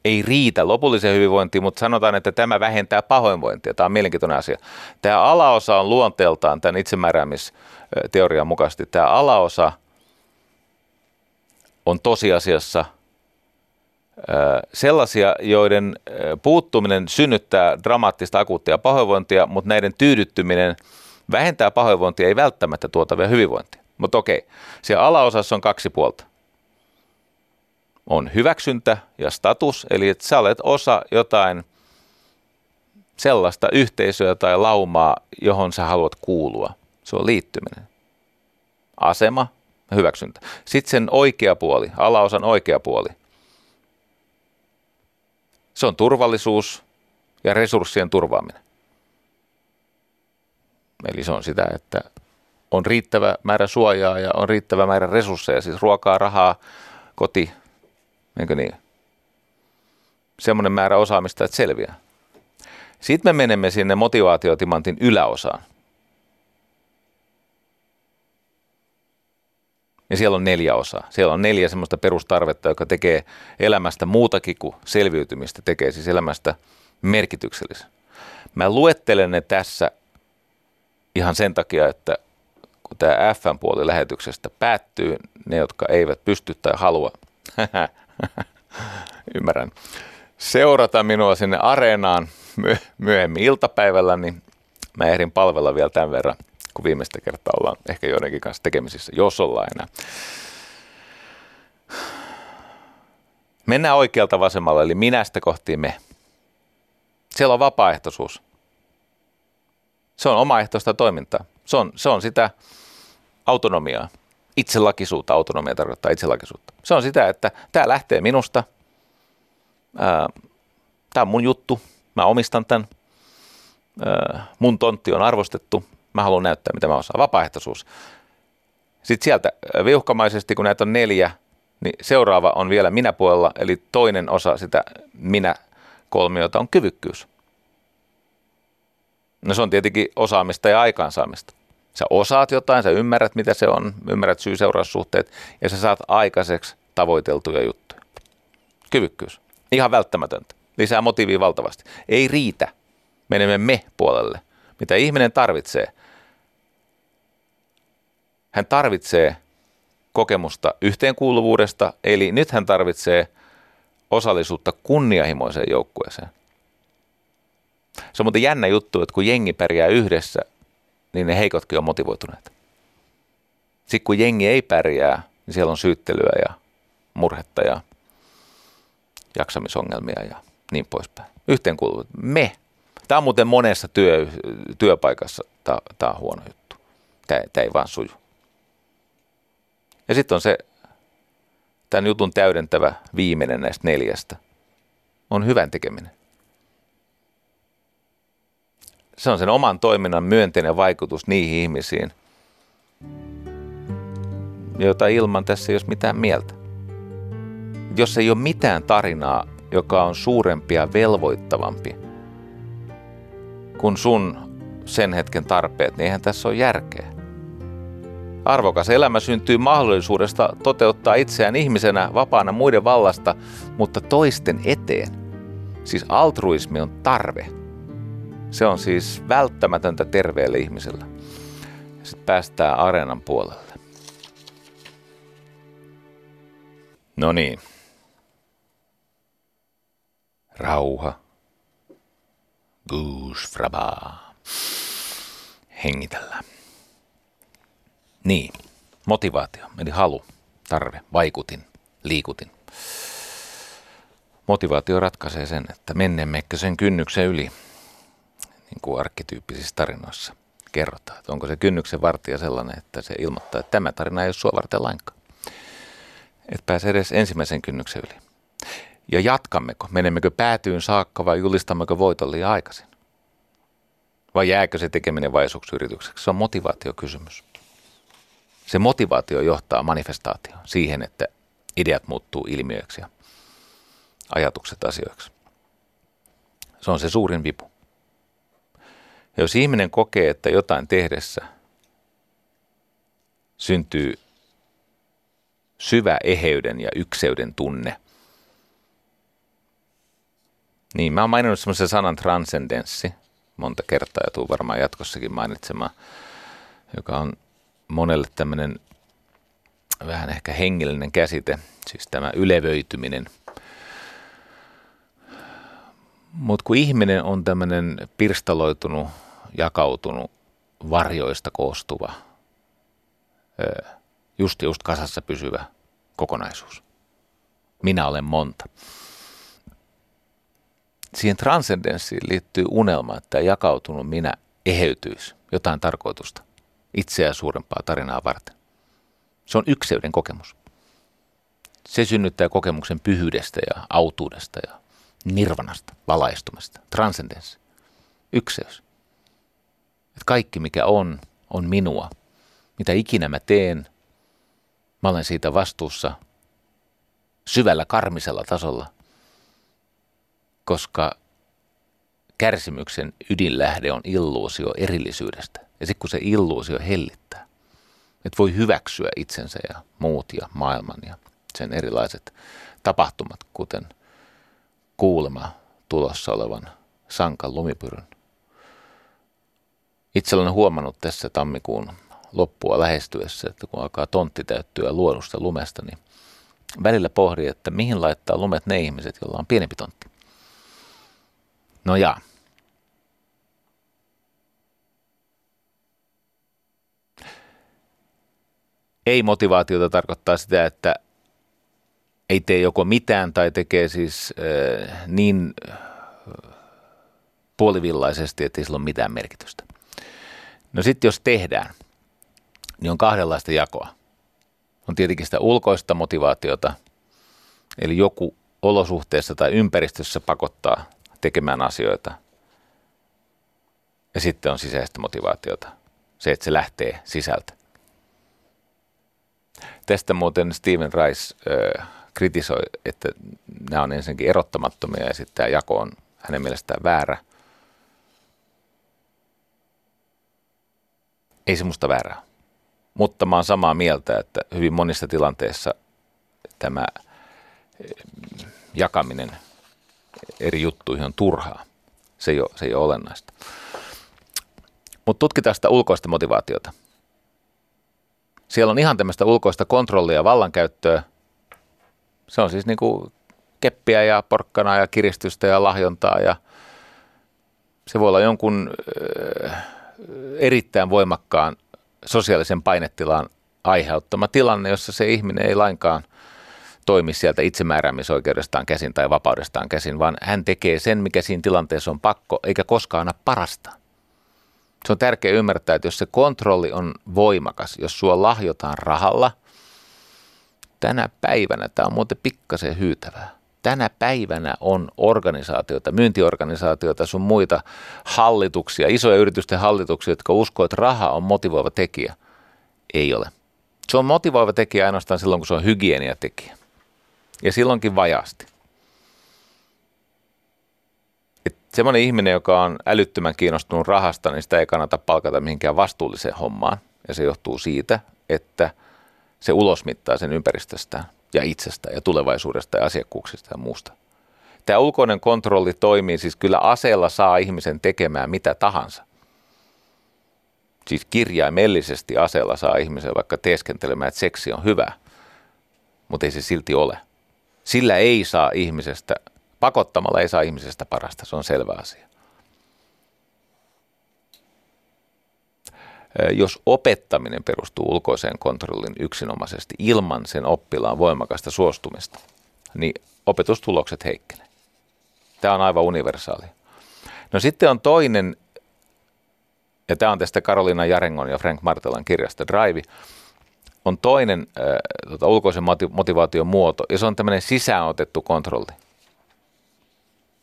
Ei riitä lopulliseen hyvinvointiin, mutta sanotaan, että tämä vähentää pahoinvointia. Tämä on mielenkiintoinen asia. Tämä alaosa on luonteeltaan tämän itsemääräämisteorian mukaisesti. Tämä alaosa on tosiasiassa sellaisia, joiden puuttuminen synnyttää dramaattista akuuttia pahoinvointia, mutta näiden tyydyttyminen vähentää pahoinvointia, ei välttämättä tuota vielä hyvinvointia. Mutta okei, siellä alaosassa on kaksi puolta. On hyväksyntä ja status, eli että sä olet osa jotain sellaista yhteisöä tai laumaa, johon sä haluat kuulua. Se on liittyminen. Asema, hyväksyntä. Sitten sen oikea puoli, alaosan oikea puoli. Se on turvallisuus ja resurssien turvaaminen. Eli se on sitä, että on riittävä määrä suojaa ja on riittävä määrä resursseja, siis ruokaa, rahaa, koti, eikö niin? Semmoinen määrä osaamista, että selviää. Sitten me menemme sinne motivaatiotimantin yläosaan. Ja siellä on neljä osaa. Siellä on neljä semmoista perustarvetta, joka tekee elämästä muutakin kuin selviytymistä, tekee siis elämästä merkityksellisen. Mä luettelen ne tässä ihan sen takia, että kun tämä F-puoli lähetyksestä päättyy, ne, jotka eivät pysty tai halua, ymmärrän, seurata minua sinne areenaan myöhemmin iltapäivällä, niin mä ehdin palvella vielä tämän verran, kun viimeistä kertaa ollaan ehkä joidenkin kanssa tekemisissä, jos ollaan enää. Mennään oikealta vasemmalle, eli minästä kohti me. Siellä on vapaaehtoisuus. Se on omaehtoista toimintaa. Se on, se on sitä autonomiaa. Itselakisuutta, autonomia tarkoittaa itselakisuutta. Se on sitä, että tämä lähtee minusta. Tämä on mun juttu. Mä omistan tämän. Mun tontti on arvostettu. Mä haluan näyttää, mitä mä osaan. Vapaaehtoisuus. Sitten sieltä viuhkamaisesti, kun näitä on neljä, niin seuraava on vielä minä puolella, eli toinen osa sitä minä kolmiota on kyvykkyys. No se on tietenkin osaamista ja aikaansaamista. Sä osaat jotain, sä ymmärrät mitä se on, ymmärrät syy-seuraussuhteet ja sä saat aikaiseksi tavoiteltuja juttuja. Kyvykkyys. Ihan välttämätöntä. Lisää motiivia valtavasti. Ei riitä. Menemme me puolelle. Mitä ihminen tarvitsee? Hän tarvitsee kokemusta yhteenkuuluvuudesta, eli nyt hän tarvitsee osallisuutta kunnianhimoiseen joukkueeseen. Se on muuten jännä juttu, että kun jengi pärjää yhdessä, niin ne heikotkin on motivoituneet. Sitten kun jengi ei pärjää, niin siellä on syyttelyä ja murhetta ja jaksamisongelmia ja niin poispäin. Yhteenkuuluvuus. Me. Tämä on muuten monessa työ, työpaikassa tämä, tämä on huono juttu. Tämä, tämä ei vaan suju. Ja sitten on se tämän jutun täydentävä viimeinen näistä neljästä. On hyvän tekeminen se on sen oman toiminnan myönteinen vaikutus niihin ihmisiin, joita ilman tässä ei ole mitään mieltä. Jos ei ole mitään tarinaa, joka on suurempi ja velvoittavampi kuin sun sen hetken tarpeet, niin eihän tässä ole järkeä. Arvokas elämä syntyy mahdollisuudesta toteuttaa itseään ihmisenä vapaana muiden vallasta, mutta toisten eteen. Siis altruismi on tarve – se on siis välttämätöntä terveelle ihmiselle. Sitten päästään areenan puolelle. No niin. Rauha. Goose fraba. Hengitellään. Niin. Motivaatio, eli halu, tarve, vaikutin, liikutin. Motivaatio ratkaisee sen, että menneemmekö sen kynnyksen yli niin kuin arkkityyppisissä tarinoissa kerrotaan. Että onko se kynnyksen vartija sellainen, että se ilmoittaa, että tämä tarina ei ole sua varten lainkaan. Että pääse edes ensimmäisen kynnyksen yli. Ja jatkammeko? Menemmekö päätyyn saakka vai julistammeko voiton liian aikaisin? Vai jääkö se tekeminen vaisuksi yritykseksi? Se on motivaatiokysymys. Se motivaatio johtaa manifestaatioon siihen, että ideat muuttuu ilmiöiksi ja ajatukset asioiksi. Se on se suurin vipu. Jos ihminen kokee, että jotain tehdessä syntyy syvä eheyden ja ykseyden tunne, niin mä oon maininnut semmoisen sanan transcendenssi monta kertaa ja tuun varmaan jatkossakin mainitsemaan, joka on monelle tämmöinen vähän ehkä hengellinen käsite, siis tämä ylevöityminen – mutta kun ihminen on tämmöinen pirstaloitunut, jakautunut, varjoista koostuva, just just kasassa pysyvä kokonaisuus. Minä olen monta. Siihen transcendenssiin liittyy unelma, että jakautunut minä eheytyisi jotain tarkoitusta, itseä suurempaa tarinaa varten. Se on ykseyden kokemus. Se synnyttää kokemuksen pyhyydestä ja autuudesta ja nirvanasta, valaistumasta, transcendenssi, ykseys. Että kaikki mikä on, on minua. Mitä ikinä mä teen, mä olen siitä vastuussa syvällä karmisella tasolla, koska kärsimyksen ydinlähde on illuusio erillisyydestä. Ja sitten kun se illuusio hellittää, että voi hyväksyä itsensä ja muut ja maailman ja sen erilaiset tapahtumat, kuten kuulema tulossa olevan sankan lumipyryn. Itse olen huomannut tässä tammikuun loppua lähestyessä, että kun alkaa tontti täyttyä luodusta lumesta, niin välillä pohdi, että mihin laittaa lumet ne ihmiset, joilla on pienempi tontti. No ja, ei-motivaatiota tarkoittaa sitä, että ei tee joko mitään tai tekee siis äh, niin äh, puolivillaisesti, että ei sillä ole mitään merkitystä. No sitten jos tehdään, niin on kahdenlaista jakoa. On tietenkin sitä ulkoista motivaatiota, eli joku olosuhteessa tai ympäristössä pakottaa tekemään asioita. Ja sitten on sisäistä motivaatiota, se, että se lähtee sisältä. Tästä muuten Steven Rice äh, kritisoi, että nämä on ensinnäkin erottamattomia ja sitten tämä jako on hänen mielestään väärä. Ei se musta väärää. Mutta mä oon samaa mieltä, että hyvin monissa tilanteissa tämä jakaminen eri juttuihin on turhaa. Se ei ole, se ei ole olennaista. Mutta tutkitaan sitä ulkoista motivaatiota. Siellä on ihan tämmöistä ulkoista kontrollia ja vallankäyttöä. Se on siis niin kuin keppiä ja porkkanaa ja kiristystä ja lahjontaa ja se voi olla jonkun äh, erittäin voimakkaan sosiaalisen painetilan aiheuttama tilanne, jossa se ihminen ei lainkaan toimi sieltä itsemääräämisoikeudestaan käsin tai vapaudestaan käsin, vaan hän tekee sen, mikä siinä tilanteessa on pakko, eikä koskaan anna parasta. Se on tärkeää ymmärtää, että jos se kontrolli on voimakas, jos sua lahjotaan rahalla, tänä päivänä, tämä on muuten pikkasen hyytävää, tänä päivänä on organisaatioita, myyntiorganisaatioita, sun muita hallituksia, isoja yritysten hallituksia, jotka uskoo, että raha on motivoiva tekijä. Ei ole. Se on motivoiva tekijä ainoastaan silloin, kun se on hygieniatekijä. Ja silloinkin vajaasti. Semmoinen ihminen, joka on älyttömän kiinnostunut rahasta, niin sitä ei kannata palkata mihinkään vastuulliseen hommaan. Ja se johtuu siitä, että se ulosmittaa sen ympäristöstään ja itsestä ja tulevaisuudesta ja asiakkuuksista ja muusta. Tämä ulkoinen kontrolli toimii, siis kyllä aseella saa ihmisen tekemään mitä tahansa. Siis kirjaimellisesti aseella saa ihmisen vaikka teeskentelemään, että seksi on hyvä, mutta ei se silti ole. Sillä ei saa ihmisestä, pakottamalla ei saa ihmisestä parasta, se on selvä asia. Jos opettaminen perustuu ulkoiseen kontrollin yksinomaisesti ilman sen oppilaan voimakasta suostumista, niin opetustulokset heikkenee. Tämä on aivan universaali. No sitten on toinen, ja tämä on tästä Karolina Jarengon ja Frank Martelan kirjasta Drive, on toinen äh, tota, ulkoisen motivaation muoto, ja se on tämmöinen sisäänotettu kontrolli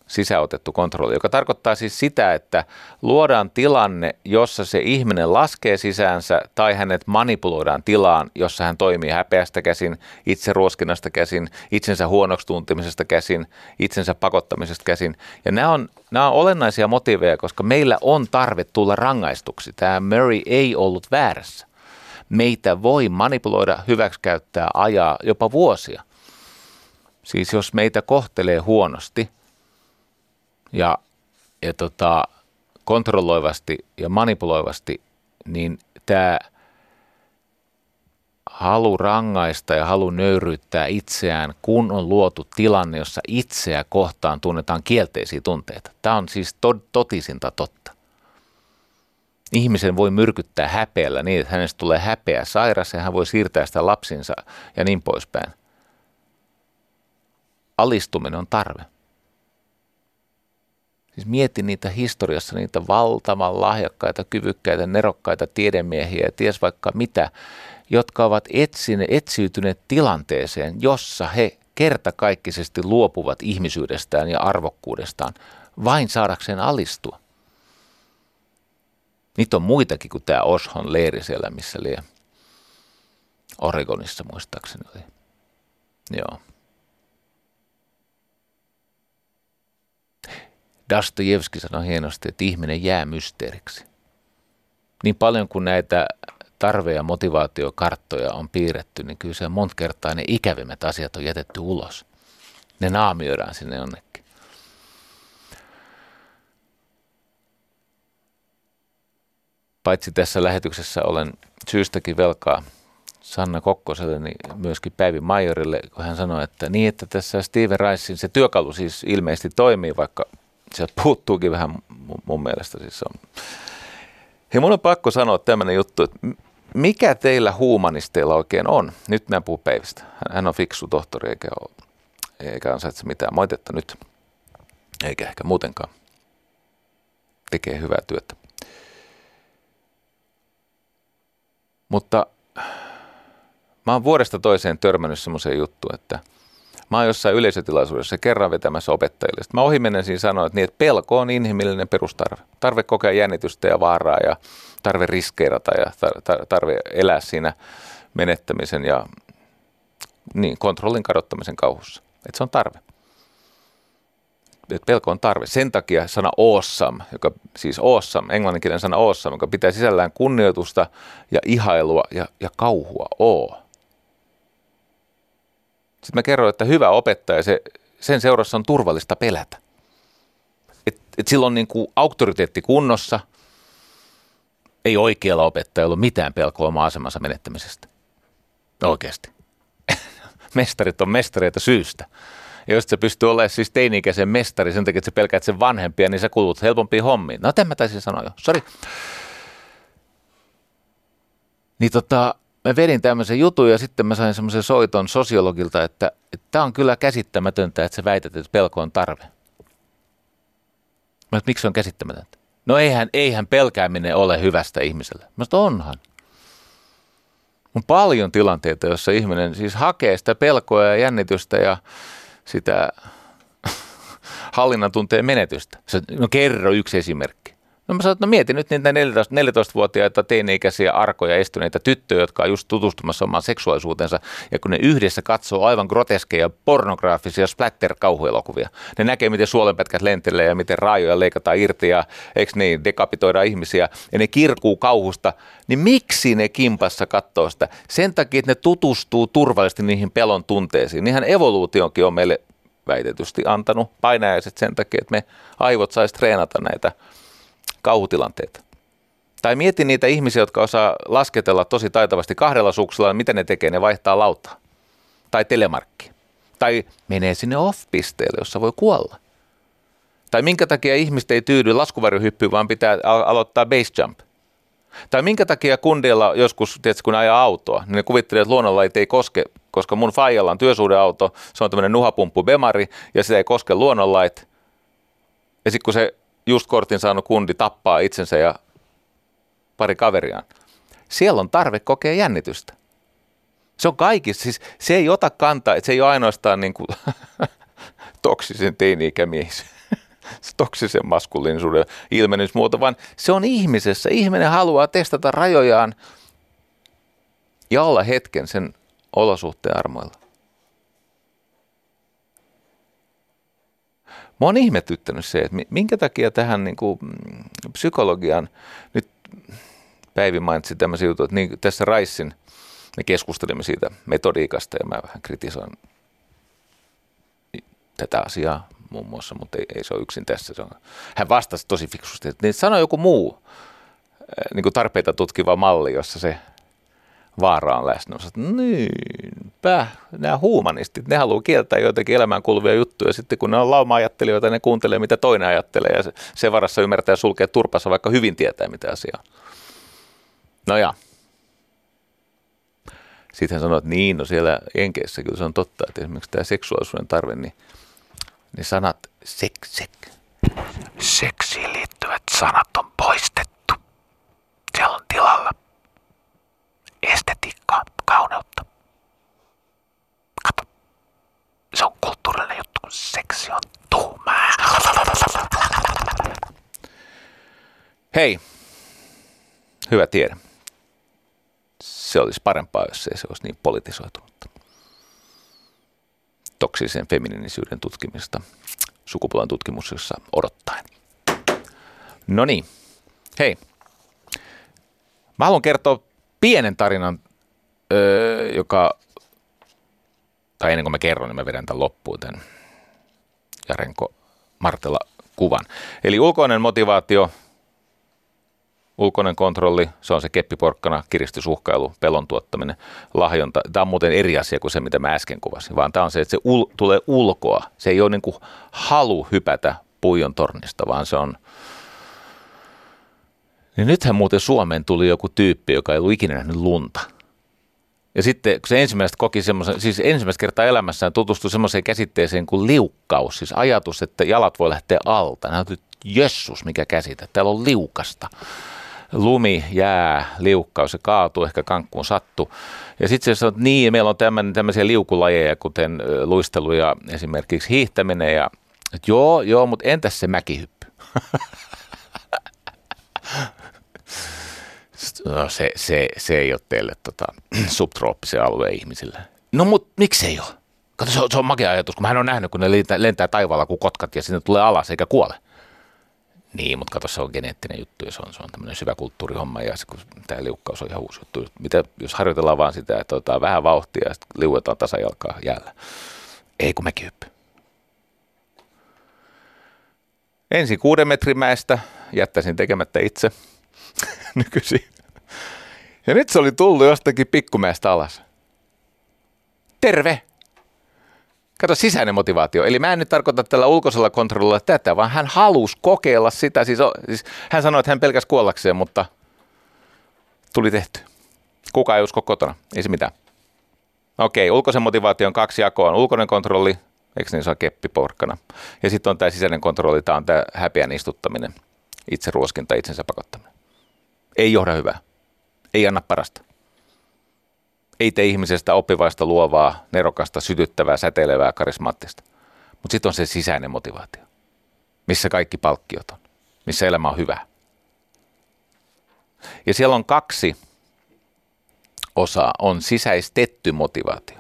sisäotettu kontrolli, joka tarkoittaa siis sitä, että luodaan tilanne, jossa se ihminen laskee sisäänsä tai hänet manipuloidaan tilaan, jossa hän toimii häpeästä käsin, itseruoskinnasta käsin, itsensä huonoksi tuntemisesta käsin, itsensä pakottamisesta käsin. Ja nämä on, nämä on olennaisia motiveja, koska meillä on tarve tulla rangaistuksi. Tämä Murray ei ollut väärässä. Meitä voi manipuloida, hyväksikäyttää, ajaa jopa vuosia. Siis jos meitä kohtelee huonosti – ja, ja tota, kontrolloivasti ja manipuloivasti, niin tämä halu rangaista ja halu nöyryyttää itseään, kun on luotu tilanne, jossa itseä kohtaan tunnetaan kielteisiä tunteita. Tämä on siis to- totisinta totta. Ihmisen voi myrkyttää häpeällä niin, että hänestä tulee häpeä sairas ja hän voi siirtää sitä lapsinsa ja niin poispäin. Alistuminen on tarve. Siis mieti niitä historiassa, niitä valtavan lahjakkaita, kyvykkäitä, nerokkaita tiedemiehiä ja ties vaikka mitä, jotka ovat etsine, etsiytyneet tilanteeseen, jossa he kertakaikkisesti luopuvat ihmisyydestään ja arvokkuudestaan vain saadakseen alistua. Niitä on muitakin kuin tämä Oshon leiri siellä, missä oli Oregonissa muistaakseni oli. Joo. Dostojevski sanoi hienosti, että ihminen jää mysteeriksi. Niin paljon kuin näitä tarve- ja motivaatiokarttoja on piirretty, niin kyllä se monta kertaa ne ikävimmät asiat on jätetty ulos. Ne naamioidaan sinne jonnekin. Paitsi tässä lähetyksessä olen syystäkin velkaa Sanna Kokkoselle, niin myöskin Päivi Majorille, kun hän sanoi, että niin, että tässä Steven Ricein se työkalu siis ilmeisesti toimii, vaikka sieltä puuttuukin vähän mun mielestä. Siis on. Ja mun on pakko sanoa tämmöinen juttu, että mikä teillä huumanisteilla oikein on? Nyt mä puhun Päivistä. Hän on fiksu tohtori eikä, ole, eikä ansaitse mitään moitetta nyt, eikä ehkä muutenkaan. Tekee hyvää työtä. Mutta mä oon vuodesta toiseen törmännyt semmoiseen juttuun, että mä oon jossain yleisötilaisuudessa kerran vetämässä opettajille. Sitten mä ohimennen siinä sanoin, että, niin, että pelko on inhimillinen perustarve. Tarve kokea jännitystä ja vaaraa ja tarve riskeerata ja tarve elää siinä menettämisen ja niin, kontrollin kadottamisen kauhussa. Että se on tarve. Et pelko on tarve. Sen takia sana awesome, joka siis awesome, englanninkielinen sana awesome, joka pitää sisällään kunnioitusta ja ihailua ja, ja kauhua, oo. Sitten mä kerroin, että hyvä opettaja, se, sen seurassa on turvallista pelätä. Et, et silloin niin kuin auktoriteetti kunnossa – ei oikealla opettajalla ole mitään pelkoa oma asemansa menettämisestä. Oikeasti. Mestarit on mestareita syystä. Ja jos se pystyy olemaan siis teini-ikäisen mestari sen takia, että sä pelkäät sen vanhempia, niin sä kulut helpompiin hommiin. No tämän mä taisin sanoa jo, sori. Niin tota, mä vedin tämmöisen jutun ja sitten mä sain semmoisen soiton sosiologilta, että tämä on kyllä käsittämätöntä, että sä väität, että pelko on tarve. Mä miksi se on käsittämätöntä? No eihän, eihän pelkääminen ole hyvästä ihmiselle. Mä onhan. On paljon tilanteita, joissa ihminen siis hakee sitä pelkoa ja jännitystä ja sitä hallinnan tunteen menetystä. No kerro yksi esimerkki. No mä sanoin, että no mieti nyt niitä 14, 14-vuotiaita teini-ikäisiä arkoja estyneitä tyttöjä, jotka on just tutustumassa omaan seksuaalisuutensa, ja kun ne yhdessä katsoo aivan groteskeja, pornograafisia splatter-kauhuelokuvia, ne näkee, miten suolenpätkät lentelee ja miten raajoja leikataan irti ja eikö niin, dekapitoidaan ihmisiä, ja ne kirkuu kauhusta, niin miksi ne kimpassa katsoo sitä? Sen takia, että ne tutustuu turvallisesti niihin pelon tunteisiin. Niinhän evoluutionkin on meille väitetysti antanut painajaiset sen takia, että me aivot saisi treenata näitä kauhutilanteita. Tai mieti niitä ihmisiä, jotka osaa lasketella tosi taitavasti kahdella suksella, mitä ne tekee, ne vaihtaa lautaa. Tai telemarkki. Tai menee sinne off-pisteelle, jossa voi kuolla. Tai minkä takia ihmiset ei tyydy laskuvarjohyppyyn, vaan pitää al- aloittaa base jump. Tai minkä takia kundeilla joskus, tiedätkö, kun ajaa autoa, niin ne kuvittelee, että luonnonlait ei koske, koska mun faijalla on työsuhdeauto, se on tämmöinen nuhapumppu Bemari, ja se ei koske luonnonlait. Ja sitten kun se just kortin saanut kundi tappaa itsensä ja pari kaveriaan. Siellä on tarve kokea jännitystä. Se on kaikissa, siis se ei ota kantaa, että se ei ole ainoastaan niin kuin toksisen teini-ikämies, toksisen maskuliinisuuden ilmenysmuoto, vaan se on ihmisessä. Ihminen haluaa testata rajojaan ja olla hetken sen olosuhteen armoilla. Mä oon ihmetyttänyt se, että minkä takia tähän niin kuin, mm, psykologian, nyt Päivi mainitsi tämmöisiä juttuja, että niin, tässä Raissin me keskustelimme siitä metodiikasta ja mä vähän kritisoin tätä asiaa muun muassa, mutta ei, ei se ole yksin tässä. Se on, hän vastasi tosi fiksusti, että niin sano joku muu niin kuin tarpeita tutkiva malli, jossa se vaara on läsnä. Mä niinpä, nämä huumanistit, ne haluaa kieltää joitakin elämään kuuluvia juttuja. Sitten kun ne on lauma-ajattelijoita, ne kuuntelee, mitä toinen ajattelee ja se, varassa ymmärtää sulkea turpansa, vaikka hyvin tietää, mitä asiaa. No ja. Sitten hän sanoi, että niin, no siellä Enkeissä kyllä se on totta, että esimerkiksi tämä seksuaalisuuden tarve, niin, niin sanat sek, sek, seksiin liittyvät sanat on poistettu. Siellä on tilalla kulttuurille juttu, kun seksi on tuhmaa. Hei, hyvä tiede. Se olisi parempaa, jos ei se olisi niin politisoitunutta. Toksisen feminiinisyyden tutkimista sukupuolen tutkimus, jossa odottaen. No niin, hei. Mä haluan kertoa pienen tarinan, öö, joka tai ennen kuin mä kerron, niin mä vedän tämän loppuun tämän Jarenko Martela kuvan. Eli ulkoinen motivaatio, ulkoinen kontrolli, se on se keppiporkkana, kiristysuhkailu, pelon tuottaminen, lahjonta. Tämä on muuten eri asia kuin se, mitä mä äsken kuvasin, vaan tämä on se, että se ul- tulee ulkoa. Se ei ole niin kuin halu hypätä puijon tornista, vaan se on... Niin nythän muuten Suomeen tuli joku tyyppi, joka ei ollut ikinä nähnyt lunta. Ja sitten kun se ensimmäistä koki semmoisen, siis ensimmäistä kertaa elämässään tutustui semmoiseen käsitteeseen kuin liukkaus, siis ajatus, että jalat voi lähteä alta. Näytyy, jessus, mikä käsite, täällä on liukasta lumi, jää, liukkaus, se kaatuu, ehkä kankkuun sattu. Ja sitten se sanoo, että niin, meillä on tämän, tämmöisiä liukulajeja, kuten luistelu ja esimerkiksi hiihtäminen. Ja, että joo, joo, mutta entäs se mäkihyppy? se, se, se ei ole teille tota, subtrooppisen alueen ihmisille. No mutta miksei ole? Kato, se on, se on makea ajatus, kun en ole nähnyt, kun ne lentää, lentää taivaalla kuin kotkat ja sinne tulee alas eikä kuole. Niin, mutta kato, se on geneettinen juttu ja se on, se on tämmöinen syvä kulttuurihomma ja se, kun tämä liukkaus on ihan uusi juttu. Mitä, jos harjoitellaan vaan sitä, että otetaan vähän vauhtia ja sitten liuetaan tasajalkaa jäällä. Ei kun mekin hyppy. Ensin kuuden metrin mäestä jättäisin tekemättä itse nykyisin. Ja nyt se oli tullut jostakin pikkumäestä alas. Terve! Kato, sisäinen motivaatio. Eli mä en nyt tarkoita tällä ulkoisella kontrollilla tätä, vaan hän halusi kokeilla sitä. Siis, siis hän sanoi, että hän pelkäs kuollakseen, mutta tuli tehty. Kuka ei usko kotona? Ei se mitään. Okei, ulkoisen motivaation kaksi jakoa on ulkoinen kontrolli, eikö niin se on keppiporkkana. Ja sitten on tämä sisäinen kontrolli, tämä on tämä häpeän istuttaminen, itse ruoskinta, itsensä pakottaminen. Ei johda hyvää. Ei anna parasta ei tee ihmisestä oppivaista, luovaa, nerokasta, sytyttävää, säteilevää, karismaattista. Mutta sitten on se sisäinen motivaatio, missä kaikki palkkiot on, missä elämä on hyvä. Ja siellä on kaksi osaa, on sisäistetty motivaatio.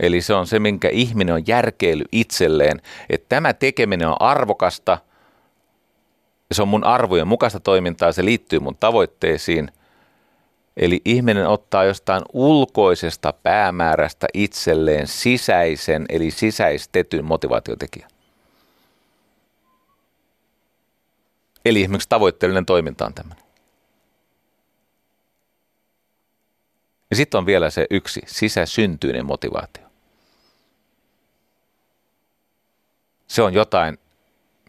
Eli se on se, minkä ihminen on järkeily itselleen, että tämä tekeminen on arvokasta, se on mun arvojen mukaista toimintaa, se liittyy mun tavoitteisiin – Eli ihminen ottaa jostain ulkoisesta päämäärästä itselleen sisäisen, eli sisäistetyn motivaatiotekijän. Eli esimerkiksi tavoitteellinen toiminta on tämmöinen. Ja sitten on vielä se yksi, sisäsyntyinen motivaatio. Se on jotain,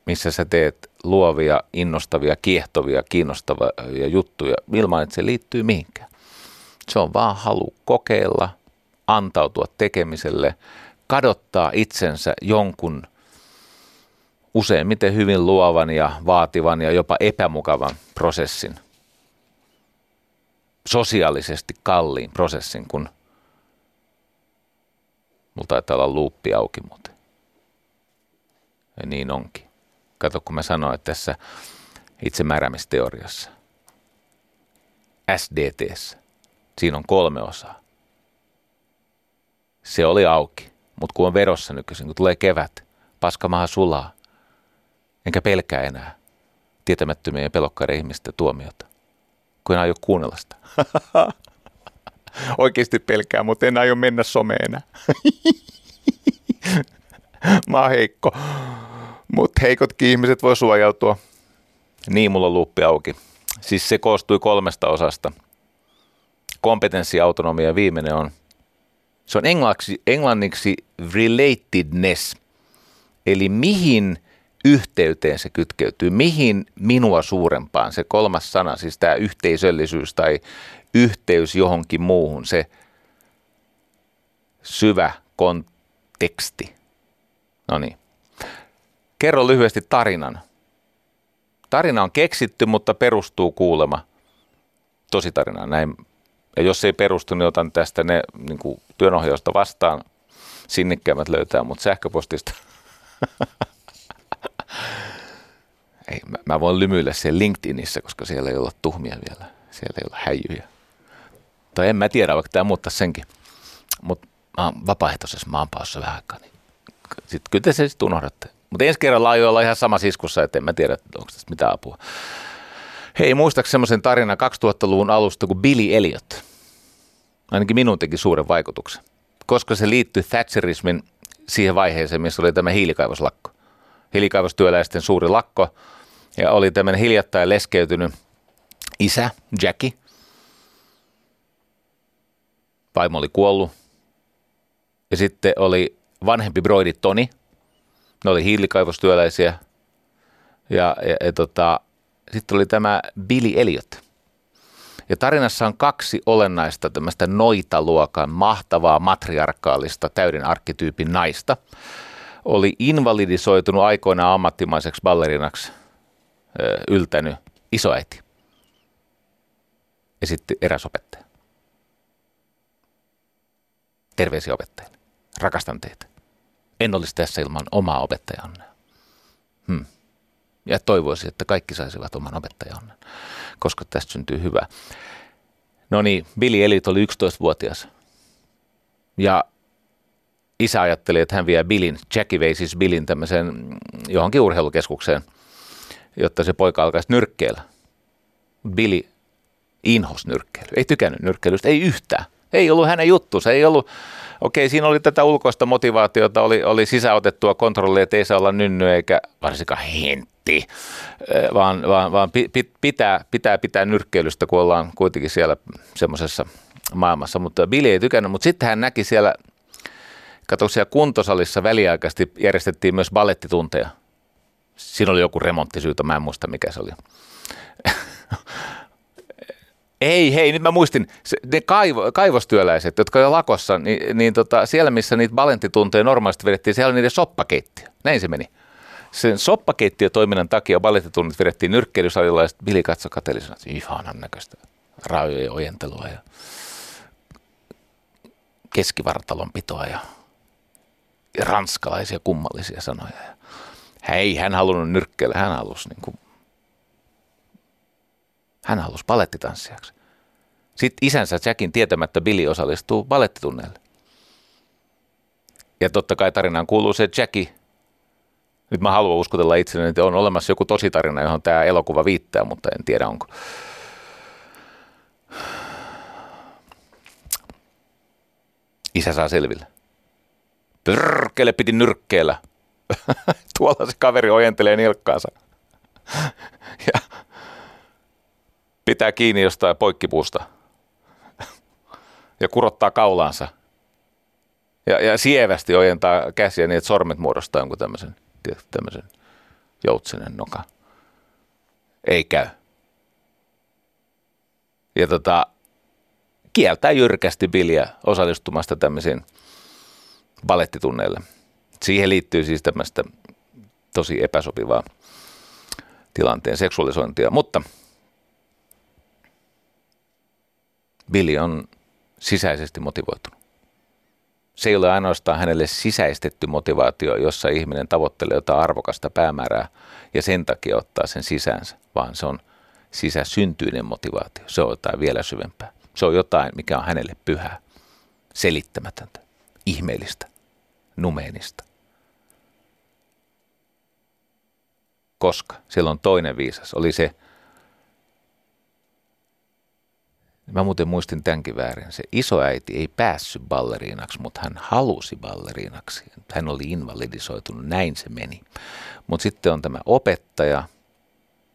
missä sä teet luovia, innostavia, kiehtovia, kiinnostavia juttuja ilman, että se liittyy mihinkään. Se on vaan halu kokeilla, antautua tekemiselle, kadottaa itsensä jonkun useimmiten hyvin luovan ja vaativan ja jopa epämukavan prosessin, sosiaalisesti kalliin prosessin, kun mulla taitaa olla luuppi auki muuten. Ja niin onkin. Kato, kun mä sanoin, että tässä itsemääräämisteoriassa, SDT, siinä on kolme osaa. Se oli auki, mutta kun on verossa nykyisin, kun tulee kevät, paskamaha sulaa, enkä pelkää enää tietämättömien ja pelokkaiden ihmisten tuomiota, kun en aio kuunnella sitä. Oikeasti pelkää, mutta en aio mennä someen enää. Mä oon heikko. Mutta heikotkin ihmiset voi suojautua. Niin, mulla on luuppi auki. Siis se koostui kolmesta osasta. Kompetenssi, autonomia ja viimeinen on, se on englanniksi, englanniksi relatedness. Eli mihin yhteyteen se kytkeytyy, mihin minua suurempaan, se kolmas sana, siis tämä yhteisöllisyys tai yhteys johonkin muuhun, se syvä konteksti. No niin. Kerro lyhyesti tarinan. Tarina on keksitty, mutta perustuu kuulema tosi tarinaan. Näin. Ja jos ei perustu, niin otan tästä ne niin kuin työnohjausta vastaan. Sinnikkäämmät löytää mut sähköpostista. Ei, mä, mä voin lymyillä siellä LinkedInissä, koska siellä ei olla tuhmia vielä. Siellä ei olla häijyjä. Tai en mä tiedä, vaikka tämä muuttaa senkin. Mutta mä oon vapaaehtoisessa maanpaossa vähän aikaa, niin sitten kyllä te se sitten unohdatte. Mutta ensi kerralla aion olla ihan sama siskussa, että en mä tiedä, onko tästä mitään apua. Hei, muistaaks semmoisen tarinan 2000-luvun alusta kuin Billy Elliot? Ainakin minun teki suuren vaikutuksen, koska se liittyy Thatcherismin siihen vaiheeseen, missä oli tämä hiilikaivoslakko. Hiilikaivostyöläisten suuri lakko, ja oli tämmöinen hiljattain leskeytynyt isä, Jackie. Vaimo oli kuollut. Ja sitten oli vanhempi broidi Toni. Ne oli hiilikaivostyöläisiä. Ja, ja, ja tota, sitten oli tämä Billy Elliot. Ja tarinassa on kaksi olennaista tämmöistä noitaluokan mahtavaa matriarkaalista täyden arkkityypin naista. Oli invalidisoitunut aikoinaan ammattimaiseksi ballerinaksi yltänyt isoäiti ja sitten eräs opettaja. Terveisiä opettajille. Rakastan teitä. En olisi tässä ilman omaa opettajanne. Hmm. Ja toivoisin, että kaikki saisivat oman opettajanne, koska tästä syntyy hyvä. No niin, Billy Elliot oli 11-vuotias. Ja isä ajatteli, että hän vie Billin, Jackie vei siis Billin tämmöiseen johonkin urheilukeskukseen, jotta se poika alkaisi nyrkkeellä. Billy inhos nyrkkeily, ei tykännyt nyrkkeilystä, ei yhtään. Ei ollut hänen juttuunsa, ei ollut, okei siinä oli tätä ulkoista motivaatiota, oli, oli sisäotettua kontrollia, että ei saa olla nynny eikä varsinkaan hentti, vaan, vaan, vaan pitää, pitää pitää nyrkkeilystä, kun ollaan kuitenkin siellä semmoisessa maailmassa. Mutta Billy ei tykännyt, mutta sitten hän näki siellä, kato siellä kuntosalissa väliaikaisesti järjestettiin myös ballettitunteja. Siinä oli joku remonttisyytä, mä en muista mikä se oli. Ei, hei, nyt mä muistin, se, ne kaivo, kaivostyöläiset, jotka on lakossa, niin, niin tota, siellä missä niitä balenttitunteja normaalisti vedettiin, siellä oli niiden soppakeittiö. Näin se meni. Sen soppakeittiötoiminnan takia ballettitunnit vedettiin nyrkkeilysalilla ja sitten Billy katsoi kateellisena, että ihanan näköistä raajojen ojentelua ja keskivartalon pitoa ja, ja ranskalaisia kummallisia sanoja. Ja hei, hän halunnut nyrkkeillä, hän halusi niin kuin hän halusi palettitanssijaksi. Sitten isänsä Jackin tietämättä Billy osallistuu balettitunneille. Ja totta kai tarinaan kuuluu se, että Jackie, nyt mä haluan uskotella itselleni, että on olemassa joku tositarina, johon tämä elokuva viittää, mutta en tiedä onko. Isä saa selville. Pyrkele piti nyrkkeellä. Tuolla se kaveri ojentelee nilkkaansa. ja pitää kiinni jostain poikkipuusta ja kurottaa kaulaansa. Ja, ja sievästi ojentaa käsiä niin, että sormet muodostaa jonkun tämmöisen, tämmöisen joutsenen noka. Ei käy. Ja tota, kieltää jyrkästi Billiä osallistumasta tämmöisiin balettitunneille. Siihen liittyy siis tämmöistä tosi epäsopivaa tilanteen seksuaalisointia, mutta – Billy on sisäisesti motivoitunut. Se ei ole ainoastaan hänelle sisäistetty motivaatio, jossa ihminen tavoittelee jotain arvokasta päämäärää ja sen takia ottaa sen sisäänsä, vaan se on sisäsyntyinen motivaatio. Se on jotain vielä syvempää. Se on jotain, mikä on hänelle pyhää, selittämätöntä, ihmeellistä, numeenista. Koska silloin toinen viisas oli se, Mä muuten muistin tämänkin väärin. Se isoäiti ei päässyt balleriinaksi, mutta hän halusi balleriinaksi. Hän oli invalidisoitunut, näin se meni. Mutta sitten on tämä opettaja,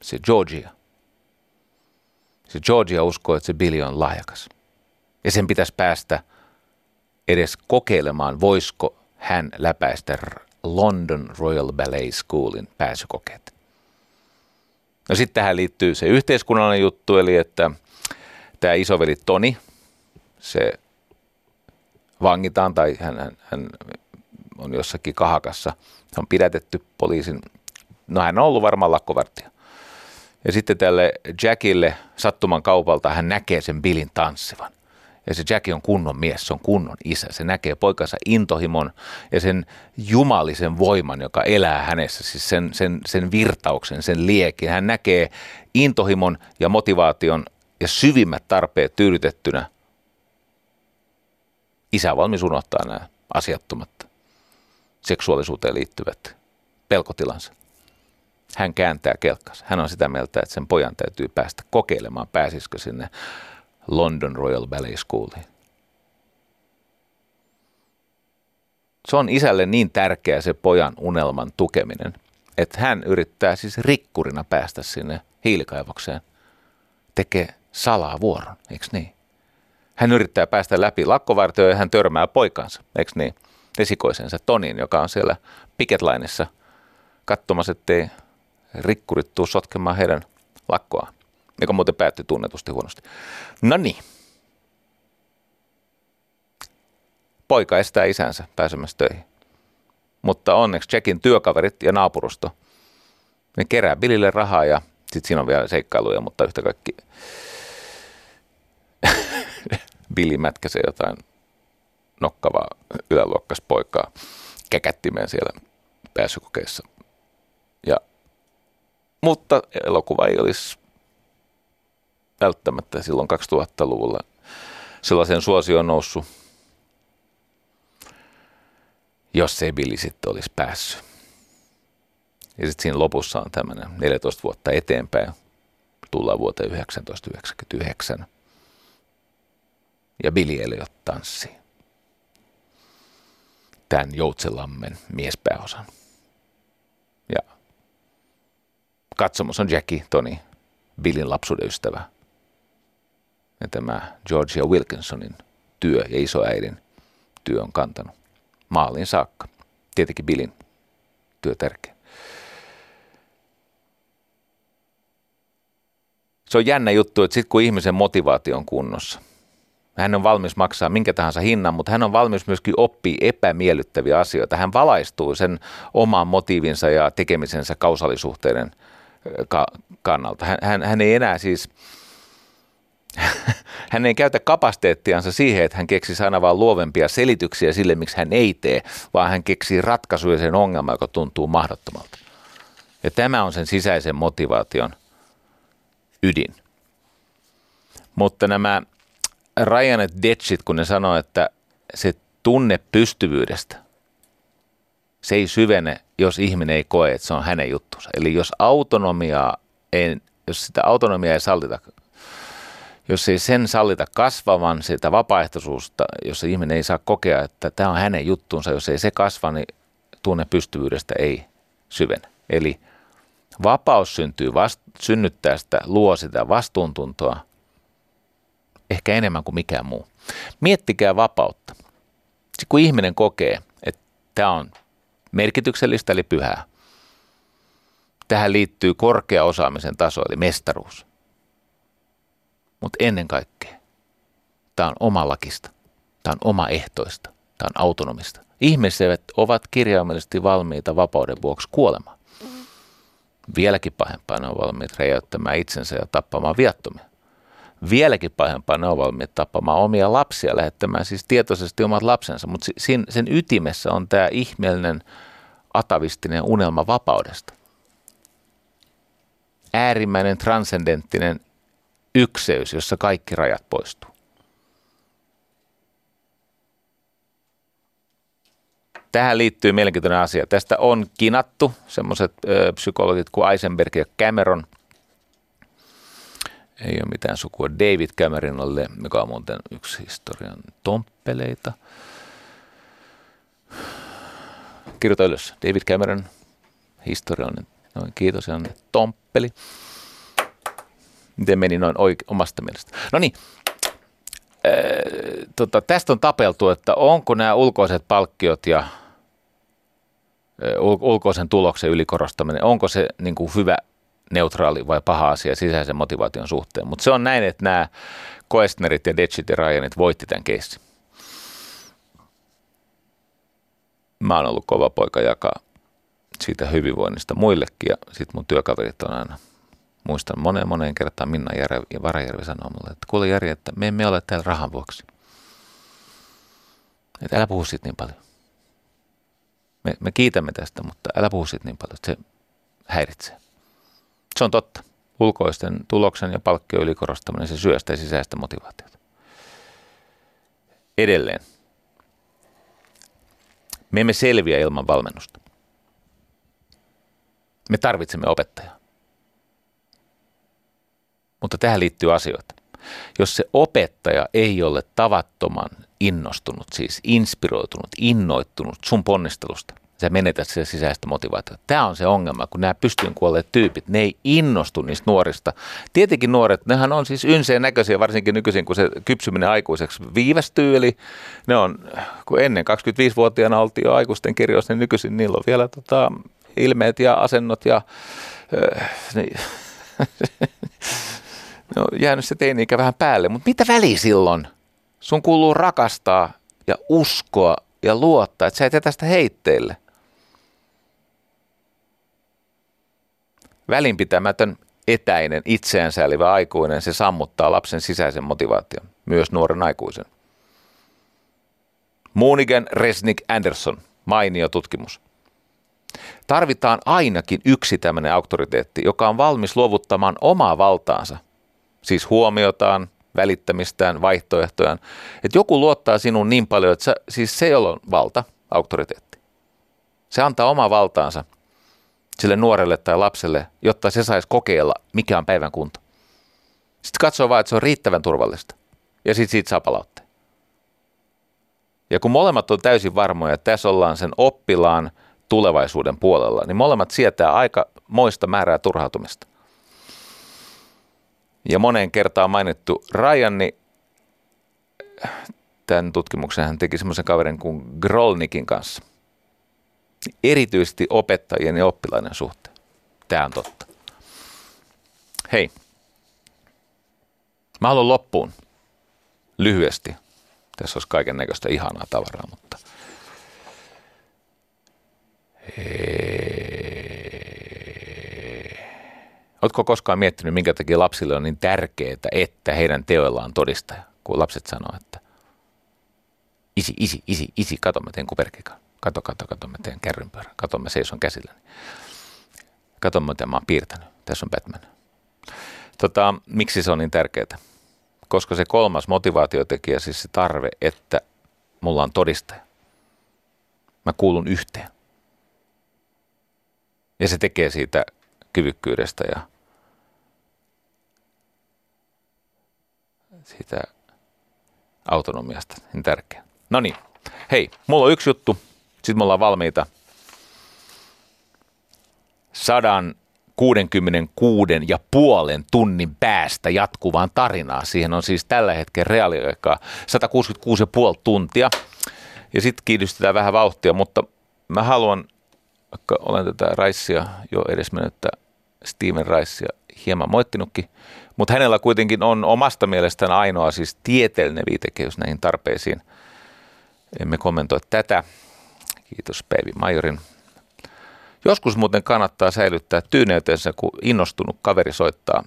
se Georgia. Se Georgia uskoo, että se Billy on lahjakas. Ja sen pitäisi päästä edes kokeilemaan, voisiko hän läpäistä London Royal Ballet Schoolin pääsykokeet. No sitten tähän liittyy se yhteiskunnallinen juttu, eli että – tämä isoveli Toni, se vangitaan tai hän, hän, hän on jossakin kahakassa. Hän on pidätetty poliisin, no hän on ollut varmaan lakkovartija. Ja sitten tälle Jackille sattuman kaupalta hän näkee sen Billin tanssivan. Ja se Jackie on kunnon mies, se on kunnon isä. Se näkee poikansa intohimon ja sen jumalisen voiman, joka elää hänessä, siis sen, sen, sen virtauksen, sen liekin. Hän näkee intohimon ja motivaation ja syvimmät tarpeet tyydytettynä. Isä valmis unohtaa nämä asiattomat seksuaalisuuteen liittyvät pelkotilansa. Hän kääntää kelkkansa. Hän on sitä mieltä, että sen pojan täytyy päästä kokeilemaan, pääsisikö sinne London Royal Ballet Schooliin. Se on isälle niin tärkeä se pojan unelman tukeminen, että hän yrittää siis rikkurina päästä sinne hiilikaivokseen. Tekee salaa vuoron, eikö niin? Hän yrittää päästä läpi lakkovartioon ja hän törmää poikansa, eikö niin? Esikoisensa Tonin, joka on siellä piketlainissa katsomassa, ettei rikkurit tuu sotkemaan heidän lakkoa, joka muuten päättyi tunnetusti huonosti. No niin. Poika estää isänsä pääsemässä töihin. Mutta onneksi Jackin työkaverit ja naapurusto, ne kerää Billille rahaa ja sitten siinä on vielä seikkailuja, mutta yhtä kaikki Billy mätkäsee jotain nokkavaa yläluokkaspoikaa käkättimeen siellä pääsykokeissa. Ja, mutta elokuva ei olisi välttämättä silloin 2000-luvulla sellaisen suosioon noussut, jos se Billy sitten olisi päässyt. Ja sitten siinä lopussa on tämmöinen 14 vuotta eteenpäin, tullaan vuoteen 1999, ja Billy Elliot tanssii tämän Joutselammen miespääosan. Ja katsomus on Jackie, Tony, Billin lapsuuden ystävä. Ja tämä Georgia Wilkinsonin työ ja isoäidin työ on kantanut maaliin saakka. Tietenkin Billin työ tärkeä. Se on jännä juttu, että sitten kun ihmisen motivaatio on kunnossa, hän on valmis maksaa minkä tahansa hinnan, mutta hän on valmis myöskin oppia epämiellyttäviä asioita. Hän valaistuu sen oman motiivinsa ja tekemisensä kausalisuhteiden ka- kannalta. Hän, hän, hän ei enää siis, hän ei käytä kapasiteettiansa siihen, että hän keksisi aina vaan luovempia selityksiä sille, miksi hän ei tee, vaan hän keksii ratkaisuja sen ongelmaan, joka tuntuu mahdottomalta. Ja tämä on sen sisäisen motivaation ydin. Mutta nämä Ryan Detchit, kun ne sanoo, että se tunne pystyvyydestä, se ei syvene, jos ihminen ei koe, että se on hänen juttunsa. Eli jos autonomiaa ei, jos sitä autonomiaa ei sallita, jos ei sen sallita kasvavan, sitä vapaaehtoisuutta, jos ihminen ei saa kokea, että tämä on hänen juttunsa, jos ei se kasva, niin tunne pystyvyydestä ei syvene. Eli vapaus syntyy vast, synnyttää sitä, luo sitä vastuuntuntoa, ehkä enemmän kuin mikään muu. Miettikää vapautta. Sitten kun ihminen kokee, että tämä on merkityksellistä eli pyhää, tähän liittyy korkea osaamisen taso eli mestaruus. Mutta ennen kaikkea, tämä on oma lakista, tämä on oma ehtoista, tämä on autonomista. Ihmiset ovat kirjaimellisesti valmiita vapauden vuoksi kuolemaan. Vieläkin pahempaa ne on valmiit räjäyttämään itsensä ja tappamaan viattomia vieläkin pahempaa, ne on valmiit tappamaan omia lapsia, lähettämään siis tietoisesti omat lapsensa, mutta sen, sen ytimessä on tämä ihmeellinen atavistinen unelma vapaudesta. Äärimmäinen transcendenttinen ykseys, jossa kaikki rajat poistuu. Tähän liittyy mielenkiintoinen asia. Tästä on kinattu semmoiset psykologit kuin Eisenberg ja Cameron – ei ole mitään sukua David Cameronalle, mikä on muuten yksi historian tomppeleita. Kirjoita ylös. David Cameron, historiallinen. Noin, kiitos, on tomppeli. Miten meni noin oike- omasta mielestä? No niin, tota, tästä on tapeltu, että onko nämä ulkoiset palkkiot ja ulkoisen tuloksen ylikorostaminen, onko se niin kuin hyvä neutraali vai paha asia sisäisen motivaation suhteen. Mutta se on näin, että nämä Koestnerit ja Detchit ja Ryanit voitti tämän keissin. Mä oon ollut kova poika jakaa siitä hyvinvoinnista muillekin ja sitten mun työkaverit on aina muistan moneen moneen kertaan Minna Järvi ja Varajärvi sanoo mulle, että kuule Jari, että me emme ole täällä rahan vuoksi. Että älä puhu siitä niin paljon. Me, me kiitämme tästä, mutta älä puhu siitä niin paljon, että se häiritsee. Se on totta. Ulkoisten tuloksen ja palkkion ylikorostaminen, se syö sitä sisäistä motivaatiota. Edelleen. Me emme selviä ilman valmennusta. Me tarvitsemme opettajaa. Mutta tähän liittyy asioita. Jos se opettaja ei ole tavattoman innostunut, siis inspiroitunut, innoittunut sun ponnistelusta, sä menetät sitä sisäistä motivaatiota. Tämä on se ongelma, kun nämä pystyyn kuolleet tyypit, ne ei innostu niistä nuorista. Tietenkin nuoret, nehän on siis ynseen näköisiä, varsinkin nykyisin, kun se kypsyminen aikuiseksi viivästyy, eli ne on, kun ennen 25-vuotiaana oltiin jo aikuisten kirjoissa, niin nykyisin niillä on vielä tota, ilmeet ja asennot ja äh, niin, no, jäänyt se teini-ikä vähän päälle, mutta mitä väli silloin? Sun kuuluu rakastaa ja uskoa ja luottaa, että sä et jätä sitä heitteille. Välinpitämätön, etäinen, itseänsäällivä aikuinen, se sammuttaa lapsen sisäisen motivaation, myös nuoren aikuisen. Moonigan Resnick Anderson, mainio tutkimus. Tarvitaan ainakin yksi tämmöinen auktoriteetti, joka on valmis luovuttamaan omaa valtaansa, siis huomiotaan, välittämistään, vaihtoehtojaan. Että joku luottaa sinun niin paljon, että sä, siis se, jolla on valta, auktoriteetti. Se antaa omaa valtaansa sille nuorelle tai lapselle, jotta se saisi kokeilla, mikä on päivän kunto. Sitten katsoo vaan, että se on riittävän turvallista. Ja sitten siitä saa palautteen. Ja kun molemmat on täysin varmoja, että tässä ollaan sen oppilaan tulevaisuuden puolella, niin molemmat sietää aika moista määrää turhautumista. Ja moneen kertaan mainittu Ryan, niin tämän tutkimuksen hän teki semmoisen kaverin kuin Grolnikin kanssa. Erityisesti opettajien ja oppilaiden suhteen. Tämä on totta. Hei. Mä haluan loppuun lyhyesti. Tässä olisi kaiken näköistä ihanaa tavaraa, mutta Oletko koskaan miettinyt, minkä takia lapsille on niin tärkeää, että heidän teoillaan todistaja, kun lapset sanoo, että isi, isi, isi, isi, kato mä teen kuperkikan, kato, kato, kato mä teen kärrynpyörän, kato mä seison käsilläni, kato mitä mä oon piirtänyt, tässä on Batman. Tota, miksi se on niin tärkeää? Koska se kolmas motivaatiotekijä, siis se tarve, että mulla on todistaja. Mä kuulun yhteen. Ja se tekee siitä kyvykkyydestä ja siitä autonomiasta niin tärkeä. No niin, hei, mulla on yksi juttu, sitten me ollaan valmiita sadan 66 ja puolen tunnin päästä jatkuvaan tarinaan. Siihen on siis tällä hetkellä reaaliaikaa 166,5 tuntia. Ja sitten kiinnostaa vähän vauhtia, mutta mä haluan vaikka olen tätä Raissia jo edesmennyttä Steven Raissia hieman moittinutkin, mutta hänellä kuitenkin on omasta mielestään ainoa siis tieteellinen viitekehys näihin tarpeisiin. Emme kommentoi tätä. Kiitos Päivi Majorin. Joskus muuten kannattaa säilyttää tyyneytensä, kun innostunut kaveri soittaa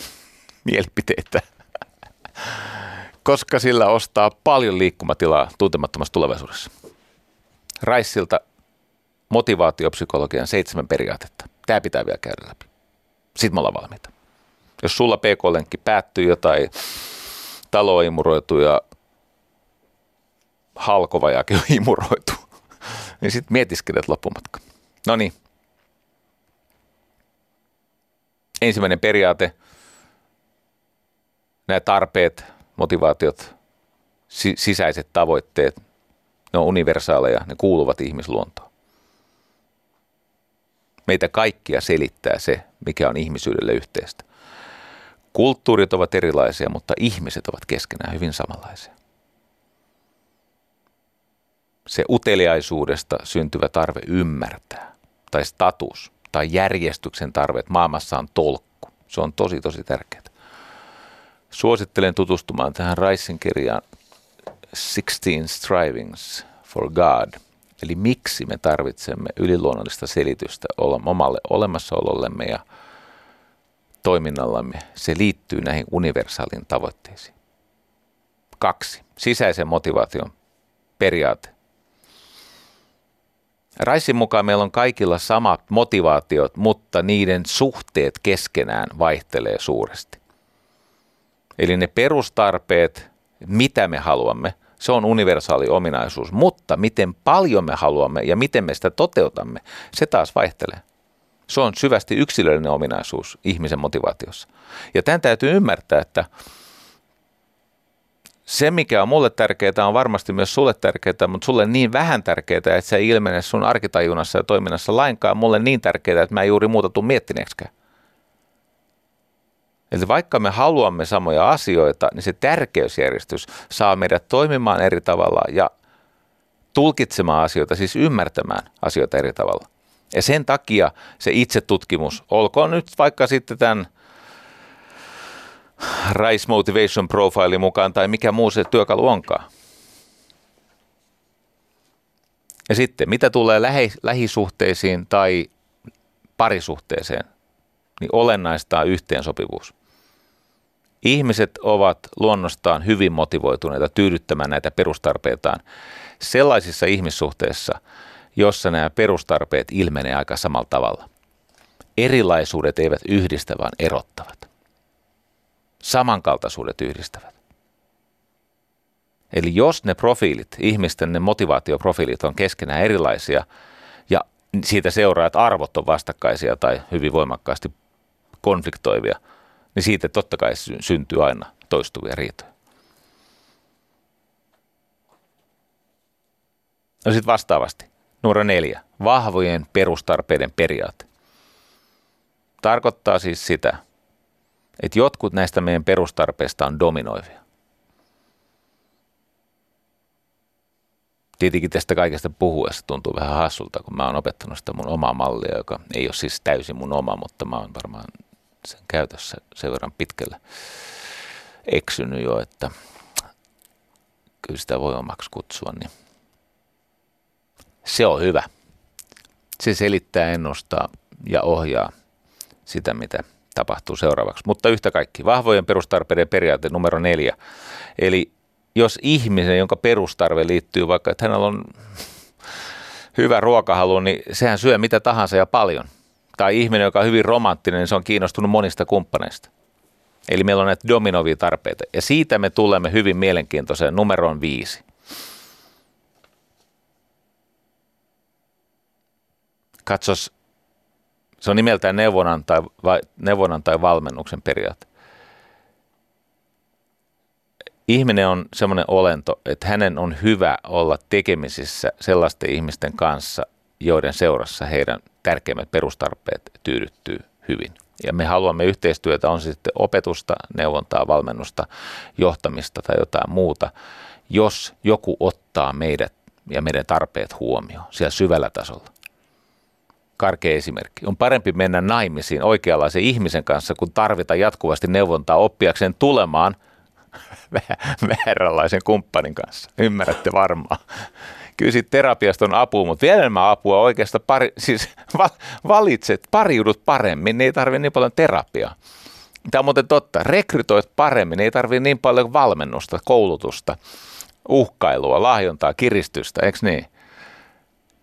mielipiteitä, koska sillä ostaa paljon liikkumatilaa tuntemattomassa tulevaisuudessa. Raissilta motivaatiopsykologian seitsemän periaatetta. Tämä pitää vielä käydä läpi. Sitten me ollaan valmiita. Jos sulla PK-lenkki päättyy jotain taloa imuroitu ja halkovajakin on imuroitu, niin sitten mietiskelet loppumatka. No niin. Ensimmäinen periaate. Nämä tarpeet, motivaatiot, sisäiset tavoitteet, ne on universaaleja, ne kuuluvat ihmisluontoon. Meitä kaikkia selittää se, mikä on ihmisyydelle yhteistä. Kulttuurit ovat erilaisia, mutta ihmiset ovat keskenään hyvin samanlaisia. Se uteliaisuudesta syntyvä tarve ymmärtää, tai status, tai järjestyksen tarve, että maailmassa on tolkku. Se on tosi, tosi tärkeää. Suosittelen tutustumaan tähän Raisin kirjaan Sixteen Strivings for God – Eli miksi me tarvitsemme yliluonnollista selitystä omalle olemassaolollemme ja toiminnallamme. Se liittyy näihin universaalin tavoitteisiin. Kaksi. Sisäisen motivaation periaate. Raisin mukaan meillä on kaikilla samat motivaatiot, mutta niiden suhteet keskenään vaihtelee suuresti. Eli ne perustarpeet, mitä me haluamme, se on universaali ominaisuus, mutta miten paljon me haluamme ja miten me sitä toteutamme, se taas vaihtelee. Se on syvästi yksilöllinen ominaisuus ihmisen motivaatiossa. Ja tämän täytyy ymmärtää, että se, mikä on mulle tärkeää, on varmasti myös sulle tärkeää, mutta sulle niin vähän tärkeää, että se ei ilmene sun arkitajunnassa ja toiminnassa lainkaan. Mulle niin tärkeää, että mä en juuri muuta tuu miettineeksikään. Eli vaikka me haluamme samoja asioita, niin se tärkeysjärjestys saa meidät toimimaan eri tavalla ja tulkitsemaan asioita, siis ymmärtämään asioita eri tavalla. Ja sen takia se itsetutkimus, olkoon nyt vaikka sitten tämän Rice Motivation Profile mukaan tai mikä muu se työkalu onkaan. Ja sitten, mitä tulee lähi, lähisuhteisiin tai parisuhteeseen, niin olennaista on yhteensopivuus. Ihmiset ovat luonnostaan hyvin motivoituneita tyydyttämään näitä perustarpeitaan sellaisissa ihmissuhteissa, jossa nämä perustarpeet ilmenee aika samalla tavalla. Erilaisuudet eivät yhdistä, vaan erottavat. Samankaltaisuudet yhdistävät. Eli jos ne profiilit, ihmisten ne motivaatioprofiilit on keskenään erilaisia ja siitä seuraa, että arvot on vastakkaisia tai hyvin voimakkaasti konfliktoivia, niin siitä totta kai syntyy aina toistuvia riitoja. No sitten vastaavasti. Numero neljä. Vahvojen perustarpeiden periaate. Tarkoittaa siis sitä, että jotkut näistä meidän perustarpeista on dominoivia. Tietenkin tästä kaikesta puhuessa tuntuu vähän hassulta, kun mä oon opettanut sitä mun omaa mallia, joka ei ole siis täysin mun oma, mutta mä oon varmaan sen käytössä sen verran pitkälle eksynyt jo, että kyllä sitä voi omaksi kutsua, niin se on hyvä. Se selittää, ennustaa ja ohjaa sitä, mitä tapahtuu seuraavaksi. Mutta yhtä kaikki, vahvojen perustarpeiden periaate numero neljä. Eli jos ihminen, jonka perustarve liittyy vaikka, että hänellä on hyvä ruokahalu, niin sehän syö mitä tahansa ja paljon. Tai ihminen, joka on hyvin romanttinen, niin se on kiinnostunut monista kumppaneista. Eli meillä on näitä dominovia tarpeita. Ja siitä me tulemme hyvin mielenkiintoiseen numeroon viisi. Katsos se on nimeltään neuvonnan tai, vai, neuvonnan tai valmennuksen periaate. Ihminen on semmoinen olento, että hänen on hyvä olla tekemisissä sellaisten ihmisten kanssa, joiden seurassa heidän tärkeimmät perustarpeet tyydyttyy hyvin. Ja me haluamme yhteistyötä, on se sitten opetusta, neuvontaa, valmennusta, johtamista tai jotain muuta, jos joku ottaa meidät ja meidän tarpeet huomioon siellä syvällä tasolla karkea esimerkki. On parempi mennä naimisiin oikeanlaisen ihmisen kanssa, kun tarvita jatkuvasti neuvontaa oppiakseen tulemaan vääränlaisen kumppanin kanssa. Ymmärrätte varmaan. Kyllä siitä terapiasta on apua, mutta vielä enemmän apua oikeastaan pari, siis valitset, pariudut paremmin, niin ei tarvitse niin paljon terapiaa. Tämä on muuten totta. Rekrytoit paremmin, ei tarvitse niin paljon valmennusta, koulutusta, uhkailua, lahjontaa, kiristystä, eikö niin?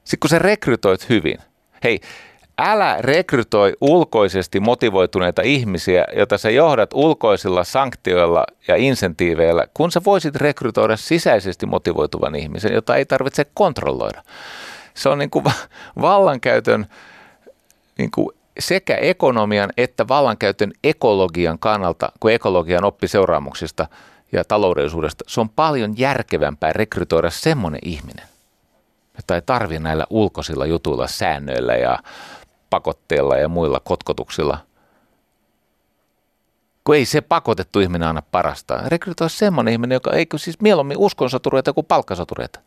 Sitten kun sä rekrytoit hyvin – Hei, älä rekrytoi ulkoisesti motivoituneita ihmisiä, joita sä johdat ulkoisilla sanktioilla ja insentiiveillä, kun sä voisit rekrytoida sisäisesti motivoituvan ihmisen, jota ei tarvitse kontrolloida. Se on niin kuin vallankäytön niin kuin sekä ekonomian että vallankäytön ekologian kannalta, kun ekologian oppiseuraamuksista ja taloudellisuudesta, se on paljon järkevämpää rekrytoida semmoinen ihminen, jota ei tarvi näillä ulkoisilla jutuilla, säännöillä ja pakotteilla ja muilla kotkotuksilla. Kun ei se pakotettu ihminen anna parasta. Rekrytoi semmoinen ihminen, joka eikö siis mieluummin uskonsotureita kuin palkkasotureita.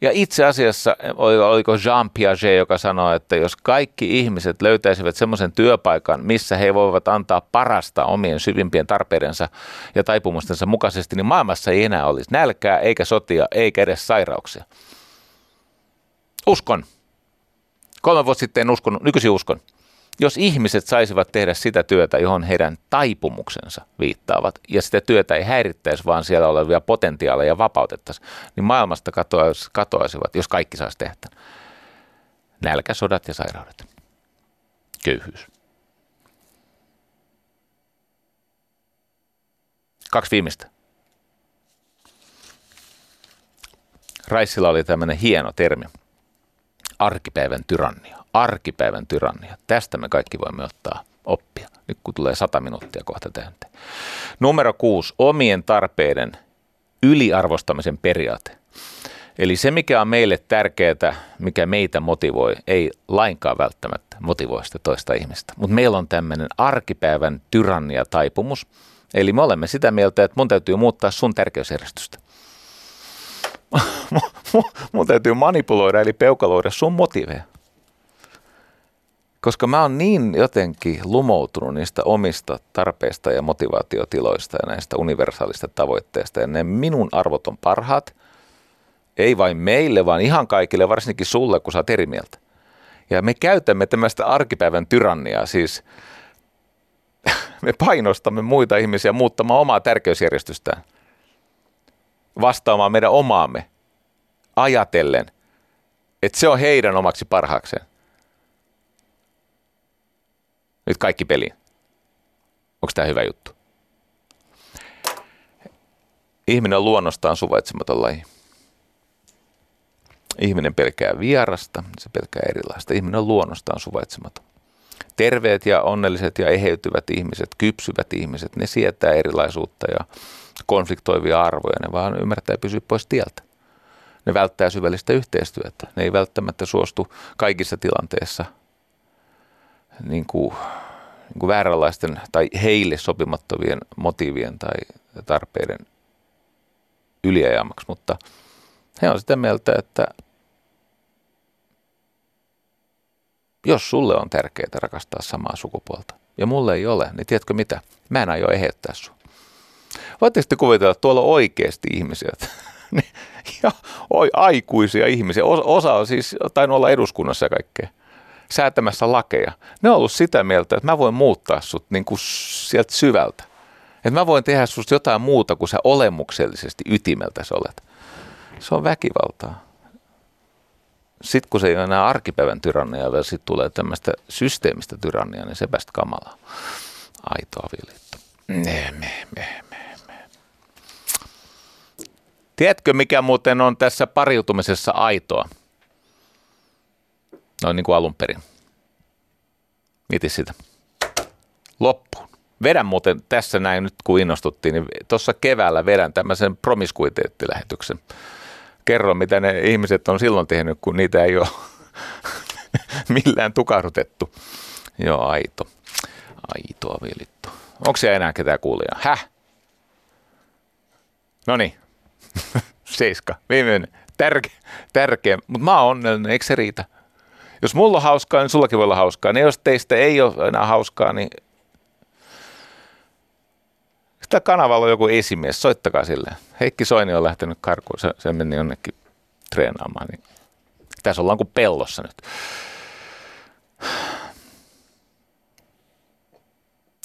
Ja itse asiassa, oliko Jean Piaget, joka sanoi, että jos kaikki ihmiset löytäisivät semmoisen työpaikan, missä he voivat antaa parasta omien syvimpien tarpeidensa ja taipumustensa mukaisesti, niin maailmassa ei enää olisi nälkää, eikä sotia, eikä edes sairauksia. Uskon. Kolme vuotta sitten en uskonut, nykyisin uskon. Jos ihmiset saisivat tehdä sitä työtä, johon heidän taipumuksensa viittaavat, ja sitä työtä ei häirittäisi, vaan siellä olevia potentiaaleja vapautettaisiin, niin maailmasta katoaisivat, jos kaikki saisi tehdä. Nälkä, sodat ja sairaudet. Köyhyys. Kaksi viimeistä. Raissilla oli tämmöinen hieno termi. Arkipäivän tyrannia. Arkipäivän tyrannia. Tästä me kaikki voimme ottaa oppia. Nyt kun tulee sata minuuttia kohta täyteen. Numero kuusi. Omien tarpeiden yliarvostamisen periaate. Eli se, mikä on meille tärkeää, mikä meitä motivoi, ei lainkaan välttämättä motivoi sitä toista ihmistä. Mutta meillä on tämmöinen arkipäivän tyrannia-taipumus. Eli me olemme sitä mieltä, että mun täytyy muuttaa sun tärkeysjärjestystä. mun täytyy manipuloida eli peukaloida sun motiveja. Koska mä oon niin jotenkin lumoutunut niistä omista tarpeista ja motivaatiotiloista ja näistä universaalista tavoitteista. Ja ne minun arvot on parhaat. Ei vain meille, vaan ihan kaikille, varsinkin sulle, kun sä oot eri mieltä. Ja me käytämme tämmöistä arkipäivän tyranniaa, siis me painostamme muita ihmisiä muuttamaan omaa tärkeysjärjestystään – vastaamaan meidän omaamme ajatellen, että se on heidän omaksi parhaakseen. Nyt kaikki peliin. Onko tämä hyvä juttu? Ihminen on luonnostaan suvaitsematon laji. Ihminen pelkää vierasta, se pelkää erilaista. Ihminen on luonnostaan suvaitsematon. Terveet ja onnelliset ja eheytyvät ihmiset, kypsyvät ihmiset, ne sietää erilaisuutta ja konfliktoivia arvoja, ne vaan ymmärtää pysyä pois tieltä. Ne välttää syvällistä yhteistyötä. Ne ei välttämättä suostu kaikissa tilanteissa niin kuin, niin kuin vääränlaisten tai heille sopimattomien motiivien tai tarpeiden yliajamaksi, mutta he on sitä mieltä, että jos sulle on tärkeää rakastaa samaa sukupuolta ja mulle ei ole, niin tiedätkö mitä? Mä en aio eheyttää sun. Voitteko te kuvitella, että tuolla on oikeasti ihmisiä, ja oi, aikuisia ihmisiä, osa on siis tainnut olla eduskunnassa ja kaikkea, säätämässä lakeja. Ne on ollut sitä mieltä, että mä voin muuttaa sut niin kuin sieltä syvältä. Että mä voin tehdä susta jotain muuta kuin sä olemuksellisesti ytimeltä sä olet. Se on väkivaltaa. Sitten kun se ei ole enää arkipäivän tyrannia, vaan sitten tulee tämmöistä systeemistä tyrannia, niin se päästä kamalaa. Aito avioliitto. Me, me, me, me. Tiedätkö, mikä muuten on tässä pariutumisessa aitoa? No niin kuin alun perin. Mieti sitä. Loppuun. Vedän muuten tässä näin nyt kun innostuttiin, niin tuossa keväällä vedän tämmöisen promiskuiteettilähetyksen. Kerro, mitä ne ihmiset on silloin tehnyt, kun niitä ei ole millään tukahdutettu. Joo, aito. Aito avioliitto. Onko siellä enää ketään kuulijaa? Häh? No niin, Seiska, viimeinen. Tärke, tärkeä, mutta mä oon onnellinen, eikö se riitä? Jos mulla on hauskaa, niin sullakin voi olla hauskaa. Niin jos teistä ei ole enää hauskaa, niin Tämä kanavalla on joku esimies, soittakaa sille. Heikki Soini on lähtenyt karkuun, se, se meni jonnekin treenaamaan. Niin tässä ollaan kuin pellossa nyt.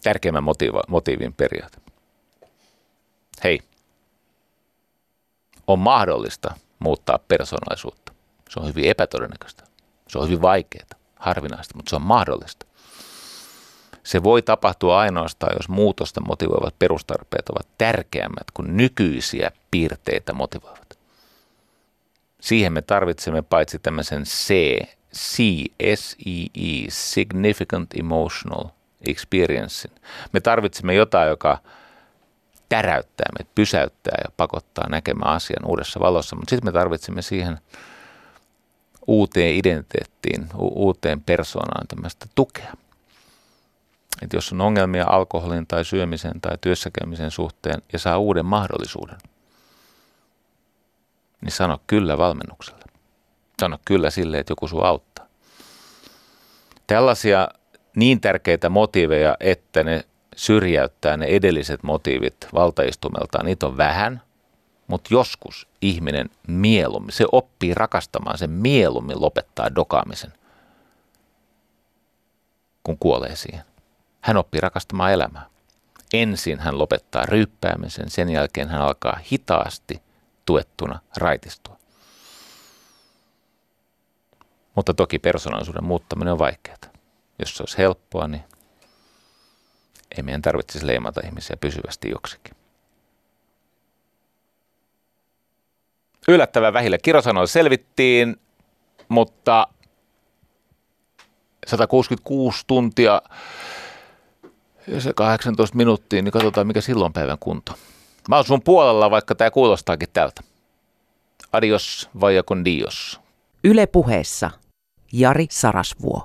Tärkeimmän motiiva, motiivin periaate. Hei, on mahdollista muuttaa persoonallisuutta. Se on hyvin epätodennäköistä. Se on hyvin vaikeaa, harvinaista, mutta se on mahdollista. Se voi tapahtua ainoastaan, jos muutosta motivoivat perustarpeet ovat tärkeämmät kuin nykyisiä piirteitä motivoivat. Siihen me tarvitsemme paitsi tämmöisen C, C, S, E, E, Significant Emotional Experience. Me tarvitsemme jotain, joka täräyttää meitä, pysäyttää ja pakottaa näkemään asian uudessa valossa. Mutta sitten me tarvitsemme siihen uuteen identiteettiin, u- uuteen persoonaan tämmöistä tukea. Et jos on ongelmia alkoholin tai syömisen tai työssäkäymisen suhteen ja saa uuden mahdollisuuden, niin sano kyllä valmennukselle. Sano kyllä sille, että joku sinua auttaa. Tällaisia niin tärkeitä motiiveja, että ne syrjäyttää ne edelliset motiivit valtaistumeltaan. Niitä on vähän, mutta joskus ihminen mieluummin, se oppii rakastamaan, sen mieluummin lopettaa dokaamisen. kun kuolee siihen. Hän oppii rakastamaan elämää. Ensin hän lopettaa ryyppäämisen, sen jälkeen hän alkaa hitaasti tuettuna raitistua. Mutta toki persoonallisuuden muuttaminen on vaikeaa. Jos se olisi helppoa, niin ei meidän tarvitsisi leimata ihmisiä pysyvästi joksikin. Yllättävän vähillä kirosanoilla selvittiin, mutta 166 tuntia ja se 18 minuuttia, niin katsotaan mikä silloin päivän kunto. Mä oon sun puolella, vaikka tämä kuulostaakin tältä. Adios, vaya Dios. Yle puheessa Jari Sarasvuo.